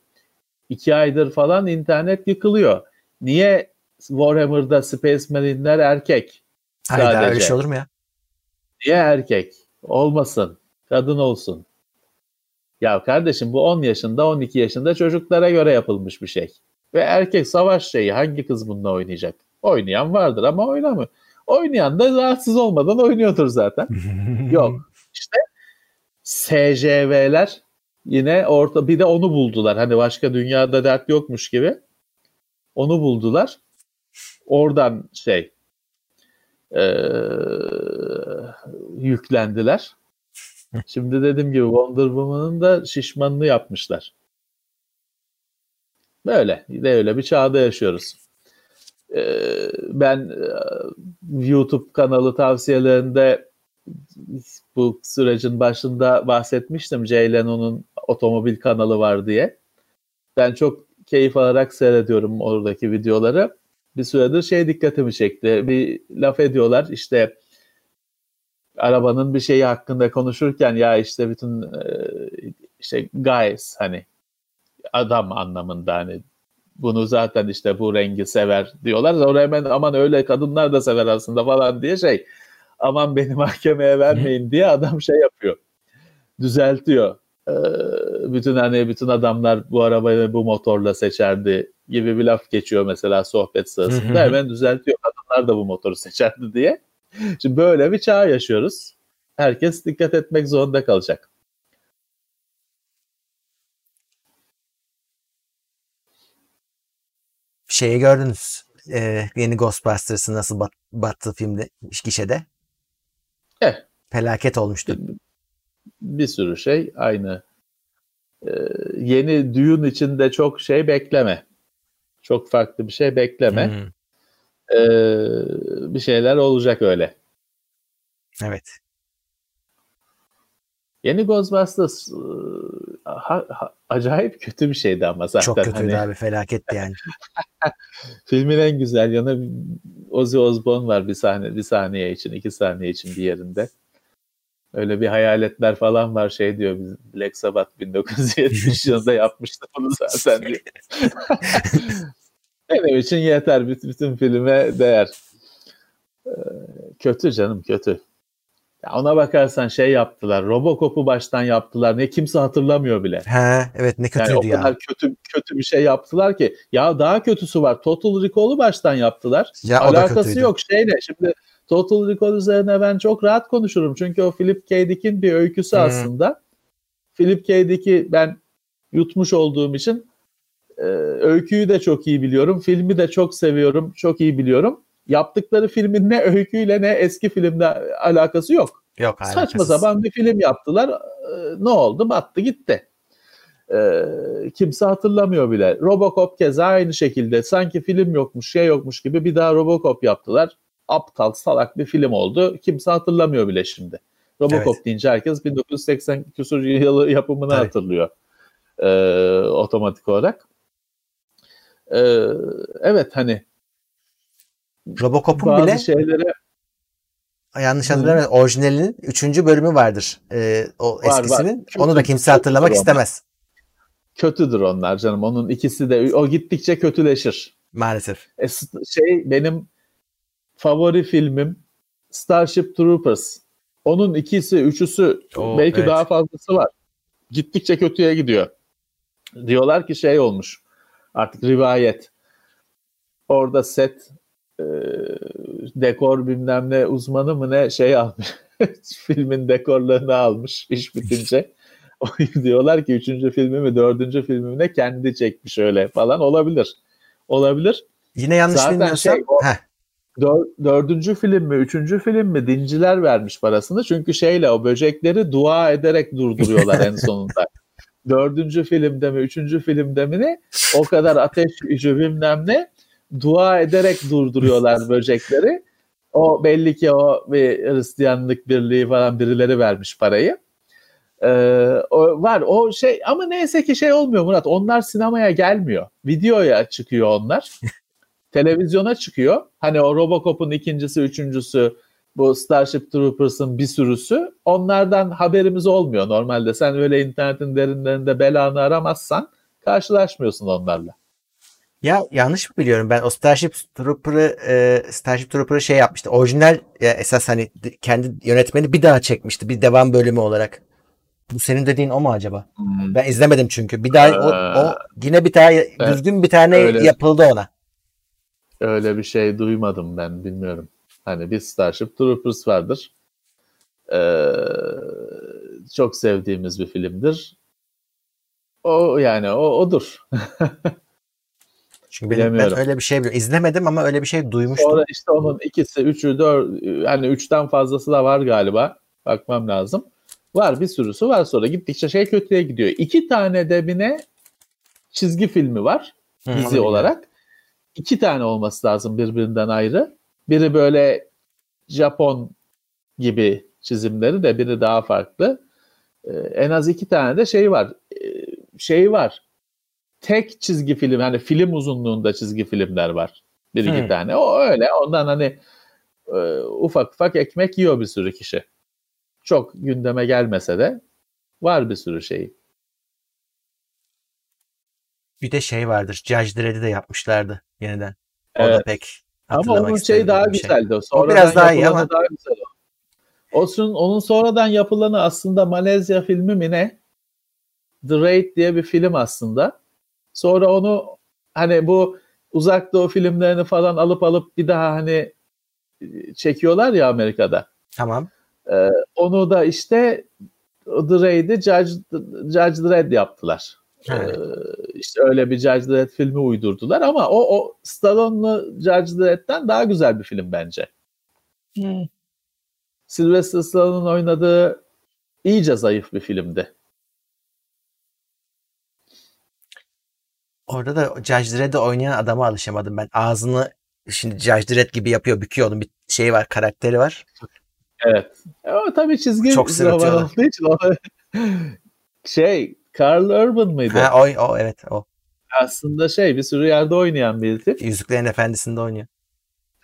iki aydır falan internet yıkılıyor. Niye Warhammer'da Space Marine'ler erkek? Hayda öyle Sadece. şey olur mu ya? Niye erkek? Olmasın. Kadın olsun. Ya kardeşim bu 10 yaşında 12 yaşında çocuklara göre yapılmış bir şey. Ve erkek savaş şeyi hangi kız bununla oynayacak? Oynayan vardır ama oynamıyor. Oynayan da rahatsız olmadan oynuyordur zaten. Yok. İşte SJV'ler yine orta bir de onu buldular. Hani başka dünyada dert yokmuş gibi. Onu buldular. Oradan şey eee, yüklendiler. Şimdi dediğim gibi Wonder Woman'ın da şişmanını yapmışlar. Böyle. De öyle bir çağda yaşıyoruz. Ee, ben e, YouTube kanalı tavsiyelerinde bu sürecin başında bahsetmiştim. Jay Leno'nun otomobil kanalı var diye. Ben çok keyif alarak seyrediyorum oradaki videoları. Bir süredir şey dikkatimi çekti. Bir laf ediyorlar işte arabanın bir şeyi hakkında konuşurken ya işte bütün e, işte guys hani adam anlamında hani bunu zaten işte bu rengi sever diyorlar. Sonra hemen aman öyle kadınlar da sever aslında falan diye şey aman beni mahkemeye vermeyin diye adam şey yapıyor. Düzeltiyor. Bütün hani bütün adamlar bu arabayı bu motorla seçerdi gibi bir laf geçiyor mesela sohbet sırasında. Hemen düzeltiyor. Kadınlar da bu motoru seçerdi diye. Şimdi böyle bir çağ yaşıyoruz. Herkes dikkat etmek zorunda kalacak. Şeyi gördünüz. Ee, yeni Ghostbusters'ı nasıl bat, battı filmde, gişede. Eh. Felaket olmuştu. Bir sürü şey aynı. Ee, yeni düğün içinde çok şey bekleme. Çok farklı bir şey bekleme. Hmm, Ee, bir şeyler olacak öyle. evet. Yeni Ghostbusters e, ha- ha- acayip kötü bir şeydi ama zaten. Çok kötüydü Hani abi. Felaketti yani. filmin en güzel yanı Ozzy Osbourne var bir sahne bir saniye için, iki saniye için bir yerinde. Öyle bir hayaletler falan var şey diyor biz Black Sabbath 1970 yılında yapmıştı bunu zaten diyor. Benim için yeter. Bütün, filme değer. Ee, kötü canım kötü. Ya ona bakarsan şey yaptılar. Robocop'u baştan yaptılar. Ne kimse hatırlamıyor bile. He, evet ne kötüydü yani o ya. kadar kötü kötü bir şey yaptılar ki. Ya daha kötüsü var. Total Recall'u baştan yaptılar. Ya Alakası yok şeyle. Şimdi Total Recall üzerine ben çok rahat konuşurum. Çünkü o Philip K. Dick'in bir öyküsü Hı. aslında. Philip K. Dick'i ben yutmuş olduğum için e, öyküyü de çok iyi biliyorum. Filmi de çok seviyorum. Çok iyi biliyorum. Yaptıkları filmin ne öyküyle ne eski filmde alakası yok. Yok Saçma sapan bir film yaptılar. Ee, ne oldu? Battı gitti. Ee, kimse hatırlamıyor bile. Robocop keza aynı şekilde. Sanki film yokmuş, şey yokmuş gibi bir daha Robocop yaptılar. Aptal, salak bir film oldu. Kimse hatırlamıyor bile şimdi. Robocop Evet. deyince herkes 1980 küsur yılı yapımını Tabii. hatırlıyor. Ee, otomatik olarak. Ee, evet hani Robocop'un bile şeylere yanlış hatırlamıyorum orijinalinin 3. bölümü vardır. Ee, o Var, var. eskisinin. Kötü- Onu da kimse hatırlamak kötüdür istemez. kötüdür onlar canım. Onun ikisi de o gittikçe kötüleşir. Maalesef. E, şey benim favori filmim Starship Troopers. Onun ikisi, üçüsü Oo, belki evet. daha fazlası var. Gittikçe kötüye gidiyor. Diyorlar ki şey olmuş. Artık rivayet. Orada set e, dekor bilmem ne uzmanı mı ne şey almış. Filmin dekorlarını almış iş bitince. Diyorlar ki üçüncü filmi mi dördüncü filmi mi ne kendi çekmiş öyle falan olabilir. Olabilir. Yine yanlış Zaten bilmiyorsam. şey, o- Heh, Dör, dördüncü film mi, üçüncü film mi dinciler vermiş parasını. Çünkü şeyle o böcekleri dua ederek durduruyorlar en sonunda. Dördüncü filmde mi, üçüncü filmde mi ne? O kadar ateş gücü bilmem ne. Dua ederek durduruyorlar böcekleri. O belli ki o bir Hristiyanlık birliği falan birileri vermiş parayı. Ee, o var o şey ama neyse ki şey olmuyor Murat. Onlar sinemaya gelmiyor. Videoya çıkıyor onlar televizyona çıkıyor. Hani o Robocop'un ikincisi, üçüncüsü, bu Starship Troopers'ın bir sürüsü. Onlardan haberimiz olmuyor normalde. Sen öyle internetin derinlerinde belanı aramazsan karşılaşmıyorsun onlarla. Ya yanlış mı biliyorum ben o Starship Trooper'ı e, Starship Trooper'ı şey yapmıştı. Orijinal ya esas hani kendi yönetmeni bir daha çekmişti bir devam bölümü olarak. Bu senin dediğin o mu acaba? Ben izlemedim çünkü. Bir daha o, o yine bir tane düzgün bir tane öyle. yapıldı ona. Öyle bir şey duymadım ben bilmiyorum. Hani bir Starship Troopers vardır. Ee, çok sevdiğimiz bir filmdir. O yani o odur. Çünkü benim, ben öyle bir şey. İzlemedim ama öyle bir şey duymuştum. Sonra işte onun ikisi, üçü, dört, yani üçten fazlası da var galiba. Bakmam lazım. Var bir sürüsü var sonra gittikçe şey kötüye gidiyor. İki tane de bine çizgi filmi var Hı, dizi olarak. İki tane olması lazım birbirinden ayrı. Biri böyle Japon gibi çizimleri de biri daha farklı. Ee, en az iki tane de şey var. Ee, şey var. Tek çizgi film hani film uzunluğunda çizgi filmler var. Bir iki Hmm. tane. O öyle. Ondan hani e, ufak ufak ekmek yiyor bir sürü kişi. Çok gündeme gelmese de var bir sürü şey. Bir de şey vardır. Judge Dredd'i de yapmışlardı yeniden. O da Evet. pek Ama onun şeyi daha şey. güzeldi. Sonradan biraz daha iyi ama- daha güzel o. Olsun, onun sonradan yapılanı aslında Malezya filmi mi ne? The Raid diye bir film aslında. Sonra onu hani bu uzak doğu filmlerini falan alıp alıp bir daha hani e, çekiyorlar ya Amerika'da. Tamam. Onu da işte The Raid'i Judge, Judge Dredd yaptılar. Evet. Ee, işte öyle bir Judge Dredd filmi uydurdular ama o, o Stallone'lu Judge Dredd'den daha güzel bir film bence. Sylvester Stallone'un oynadığı iyice zayıf bir filmdi. Orada da Judge Dredd'i oynayan adama alışamadım ben. Ağzını şimdi Judge Dredd gibi yapıyor, büküyor. Onun bir şeyi var, karakteri var. Evet. Ama tabii çizgi Çok roman olduğu için şey Carl Urban mıydı? Ha, o, o evet o. Aslında şey bir sürü yerde oynayan bir tip. Yüzüklerin Efendisi'nde oynuyor.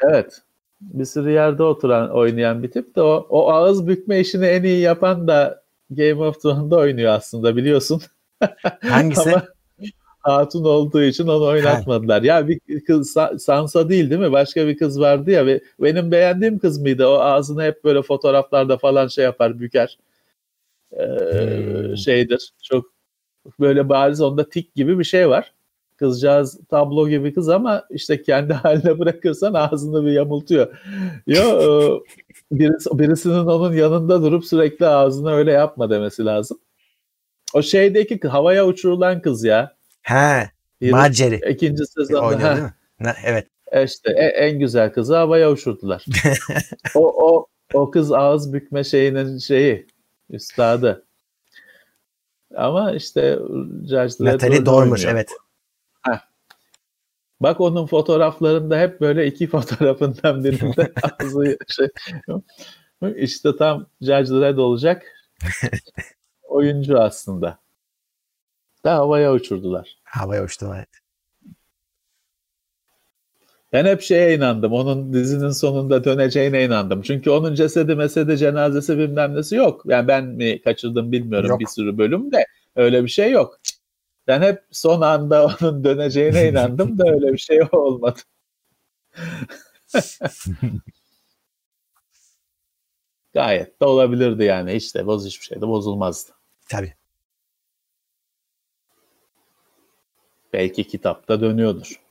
Evet. Bir sürü yerde oturan oynayan bir tip de o, o ağız bükme işini en iyi yapan da Game of Thrones'da oynuyor aslında biliyorsun. Hangisi? Ama hatun olduğu için onu oynatmadılar. Ya bir kız Sansa değil değil mi? Başka bir kız vardı ya ve benim beğendiğim kız mıydı? O ağzını hep böyle fotoğraflarda falan şey yapar, büker. Ee, hmm. Şeydir. Çok böyle bariz onda tik gibi bir şey var. Kızcağız tablo gibi kız ama işte kendi haline bırakırsan ağzını bir yamultuyor. Yo, e, birisi, birisinin onun yanında durup sürekli ağzını öyle yapma demesi lazım. O şeydeki havaya uçurulan kız ya. He. Marjorie. İkinci sezonda. Oynuyor değil mi? Ne, evet. E işte en güzel kızı havaya uçurdular. o, o, o kız ağız bükme şeyinin şeyi. Üstadı. Ama işte Judge Natalie Dormer evet. Heh. Bak onun fotoğraflarında hep böyle iki fotoğrafından birinde ağzı şey. İşte tam Judge Dredd olacak oyuncu aslında. Da havaya uçurdular. Havaya uçtu evet. Ben hep şeye inandım. Onun dizinin sonunda döneceğine inandım. Çünkü onun cesedi mesedi cenazesi bilmem nesi yok. Yani ben mi kaçırdım bilmiyorum yok. bir sürü bölüm de öyle bir şey yok. Ben hep son anda onun döneceğine inandım da öyle bir şey olmadı. Gayet de olabilirdi yani. Hiç de boz hiçbir şey de bozulmazdı. Tabii. Belki kitapta dönüyordur.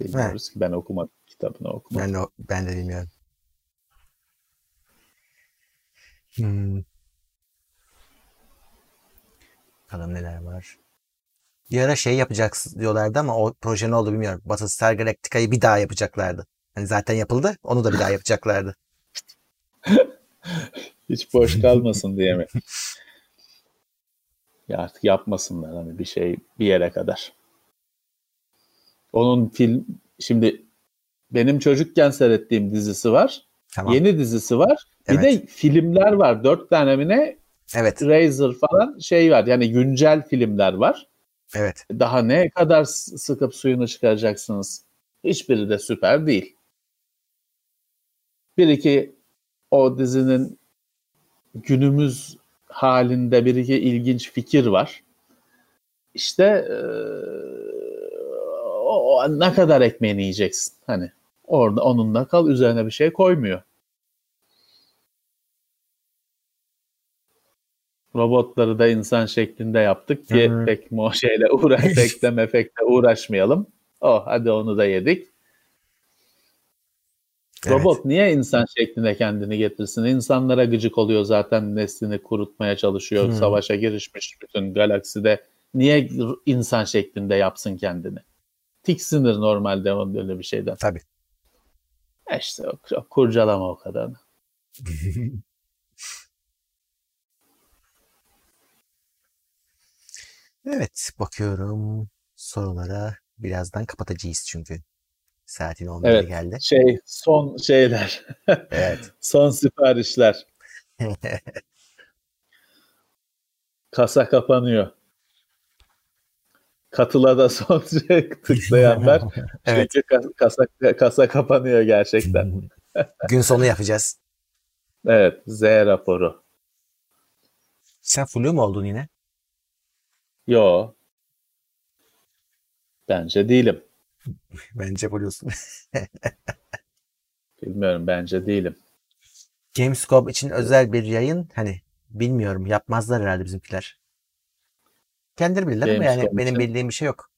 Bilmiyoruz He. ki ben okumadım kitabını okumadım. Ben, de, ben de bilmiyorum. Hmm. Bakalım neler var. Bir ara şey yapacaksın diyorlardı ama o proje ne oldu bilmiyorum. Battlestar Galactica'yı bir daha yapacaklardı. Hani zaten yapıldı. Onu da bir daha yapacaklardı. Hiç boş kalmasın diye mi? ya artık yapmasınlar hani bir şey bir yere kadar. Onun film şimdi benim çocukken seyrettiğim dizisi var. Tamam. Yeni dizisi var. Evet. Bir de filmler var. Dört tane mi ne? Evet. Razor falan şey var. Yani güncel filmler var. Evet. Daha ne kadar sıkıp suyunu çıkaracaksınız? Hiçbiri de süper değil. Bir iki o dizinin günümüz halinde bir iki ilginç fikir var. İşte ne kadar ekmeğini yiyeceksin hani orada onunla kal üzerine bir şey koymuyor. Robotları da insan şeklinde yaptık ki Hı-hı. pek o şeyle uğraş, efekte mefekte uğraşmayalım. Oh hadi onu da yedik. Evet. Robot niye insan şeklinde kendini getirsin? İnsanlara gıcık oluyor zaten neslini kurutmaya çalışıyor. Hmm. Savaşa girişmiş bütün galakside. Niye insan şeklinde yapsın kendini? Tiksinir normalde onun öyle bir şeyden. Tabii. E işte kurcalama o kadar. evet bakıyorum sorulara. Birazdan kapatacağız çünkü. Saatin 11'e evet, geldi. Şey son şeyler. evet. son siparişler. Kasa kapanıyor. Katıla da son şey tıklayanlar. evet. Çünkü kasa, kasa kapanıyor gerçekten. Gün sonu yapacağız. Evet. Z raporu. Sen flu mu oldun yine? Yo. Bence değilim. bence buluyorsun. Bilmiyorum bence değilim. Gamescom için özel bir yayın hani bilmiyorum yapmazlar herhalde bizimkiler. Kendileri bilirler ama yani benim bildiğim bir şey yok.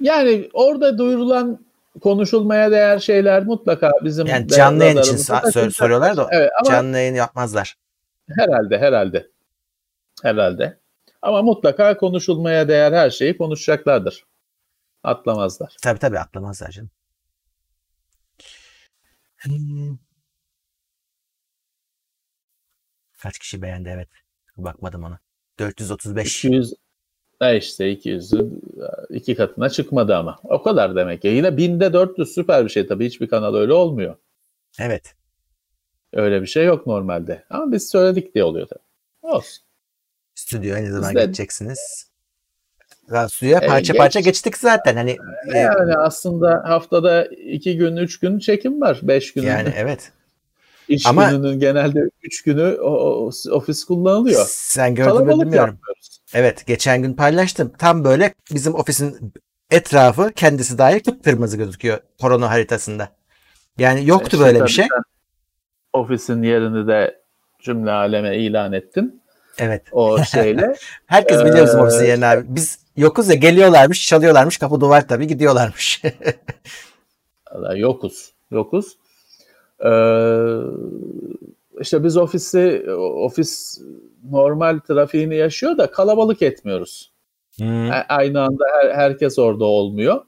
Yani orada duyurulan konuşulmaya değer şeyler mutlaka bizim yani canlı yayın için sor- soruyorlar da evet, ama canlı yayın yapmazlar. Herhalde herhalde. Herhalde. Ama mutlaka konuşulmaya değer her şeyi konuşacaklardır. Atlamazlar. Tabii tabii atlamazlar canım. Hmm. Kaç kişi beğendi evet. Bakmadım ona. 435. 200 e işte 200 iki katına çıkmadı ama. O kadar demek ya. Yine binde 400 süper bir şey tabii. Hiçbir kanal öyle olmuyor. Evet. Öyle bir şey yok normalde. Ama biz söyledik diye oluyor tabii. Olsun. Stüdyoya ne zaman de... geçeceksiniz? Stüdyoya e, parça e, geç. parça geçtik zaten. Hani e, yani aslında haftada iki gün, üç gün çekim var. Beş gün. Yani evet. İş Ama- gününün genelde 3 günü o, ofis kullanılıyor. Sen gördün mü bilmiyorum. yapmıyoruz. Evet geçen gün paylaştım. Tam böyle bizim ofisin etrafı kendisi dair kıpkırmızı gözüküyor korona haritasında. Yani yoktu İşte böyle bir şey. Ofisin yerini de cümle aleme ilan ettin. Evet. O şeyle. Herkes biliyor bizim Ee, ofisin yerini abi. Biz yokuz ya geliyorlarmış, çalıyorlarmış, kapı duvar tabii gidiyorlarmış. Yokuz. Yokuz. Ee, işte biz ofisi ofis normal trafiğini yaşıyor da kalabalık etmiyoruz. Hmm. Aynı anda her, herkes orada olmuyor.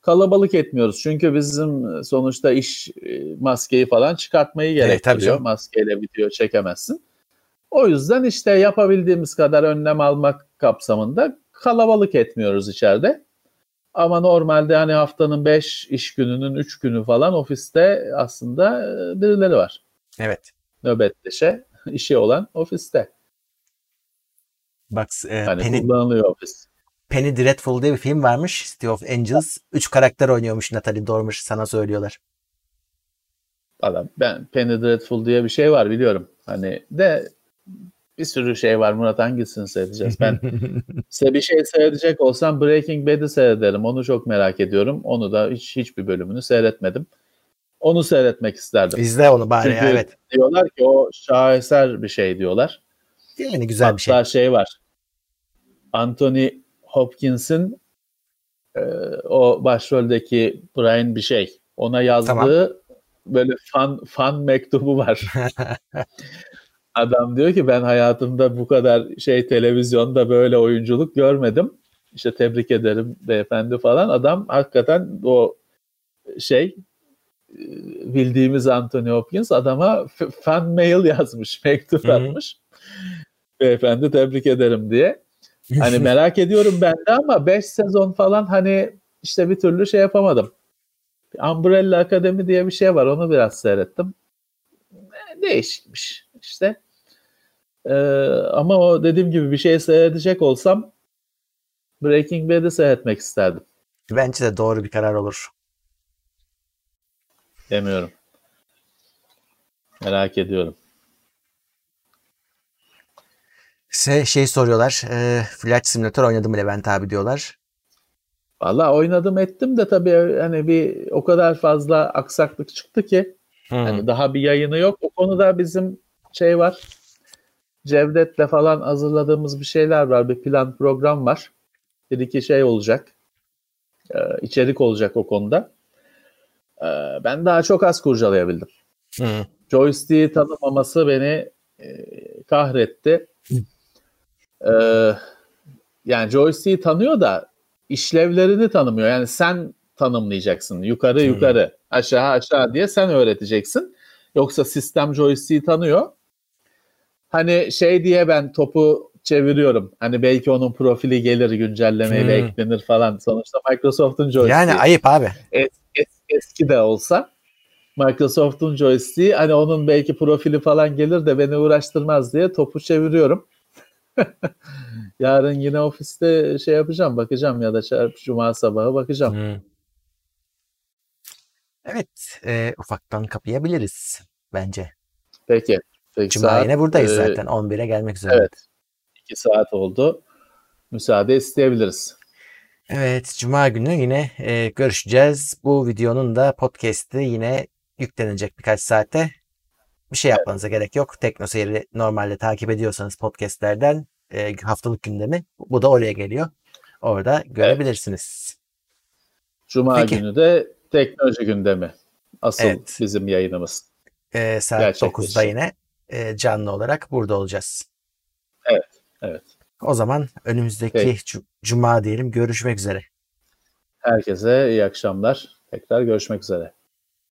Kalabalık etmiyoruz. Çünkü bizim sonuçta iş e, maskeyi falan çıkartmayı Evet, gerektiriyor. canım. Maskeyle video çekemezsin. O yüzden işte yapabildiğimiz kadar önlem almak kapsamında kalabalık etmiyoruz içeride. Ama normalde hani haftanın 5 iş gününün 3 günü falan ofiste aslında e, birileri var. Evet. Nöbetleşe işi olan ofiste. Bak e, Hani Penny, kullanılıyor ofis. Penny Dreadful diye bir film varmış. City of Angels. Üç karakter oynuyormuş Natalie Dormer sana söylüyorlar. Valla ben Penny Dreadful diye bir şey var biliyorum. Hani de bir sürü şey var Murat hangisini seyredeceğiz? Ben size bir şey seyredecek olsam Breaking Bad'i seyrederim. Onu çok merak ediyorum. Onu da hiç hiçbir bölümünü seyretmedim. Onu seyretmek isterdim. İzle onu bari Çünkü ya, evet. diyorlar ki o şaheser bir şey diyorlar. Yani güzel bir şey. Hatta şey var. Anthony Hopkins'in e, o başroldeki Brian bir şey ona yazdığı böyle fan fan mektubu var. Adam diyor ki ben hayatımda bu kadar şey televizyonda böyle oyunculuk görmedim. İşte tebrik ederim beyefendi falan. Adam hakikaten o şey bildiğimiz Anthony Hopkins adama fan mail yazmış, mektup Hı hı. atmış. Beyefendi tebrik ederim diye. Hani merak ediyorum ben de ama 5 sezon falan hani işte bir türlü şey yapamadım. Umbrella Akademi diye bir şey var. Onu biraz seyrettim. Değişikmiş işte. Ee, ama o dediğim gibi bir şey seyredecek olsam Breaking Bad'i seyretmek isterdim. Bence de doğru bir karar olur. Demiyorum. Merak ediyorum. Şey, şey soruyorlar. E, Flight Simulator oynadım mı Levent abi diyorlar. Valla oynadım ettim de tabii hani bir o kadar fazla aksaklık çıktı ki Hı. hani daha bir yayını yok. O konuda bizim şey var. Cevdet'le falan hazırladığımız bir şeyler var. Bir plan program var. Bir iki şey olacak. Ee, içerik olacak o konuda. Ee, ben daha çok az kurcalayabildim. Hı. joystick'i tanımaması beni e, kahretti. Ee, yani joystick'i tanıyor da işlevlerini tanımıyor. Yani sen tanımlayacaksın. Yukarı Hmm. yukarı, aşağı aşağı diye sen öğreteceksin. Yoksa sistem joystick'i tanıyor. Hani şey diye ben topu çeviriyorum. Hani belki onun profili gelir güncellemeyle Hmm. eklenir falan. Sonuçta Microsoft'un joystick'i Yani ayıp abi. es- es- eski de olsa Microsoft'un joystick'i hani onun belki profili falan gelir de beni uğraştırmaz diye topu çeviriyorum. Yarın yine ofiste şey yapacağım bakacağım ya da çarp- cuma sabahı bakacağım. Hı. Evet. e, ufaktan kapayabiliriz bence. Peki. Peki Cuma saat, yine buradayız e, zaten. 11'e gelmek üzere. Evet. 2 saat oldu. Müsaade isteyebiliriz. Evet, Cuma günü yine e, görüşeceğiz. Bu videonun da podcast'i yine yüklenecek birkaç saate. Bir şey yapmanıza gerek yok. Tekno Seyir'i normalde takip ediyorsanız podcastlerden e, haftalık gündemi bu da oraya geliyor. Orada görebilirsiniz. Cuma Peki. günü de teknoloji gündemi. Asıl Evet. bizim yayınımız. E, saat Gerçekleşecek. 9'da yine e, canlı olarak burada olacağız. Evet. O zaman önümüzdeki Peki. cu- Cuma diyelim görüşmek üzere. Herkese iyi akşamlar. Tekrar görüşmek üzere.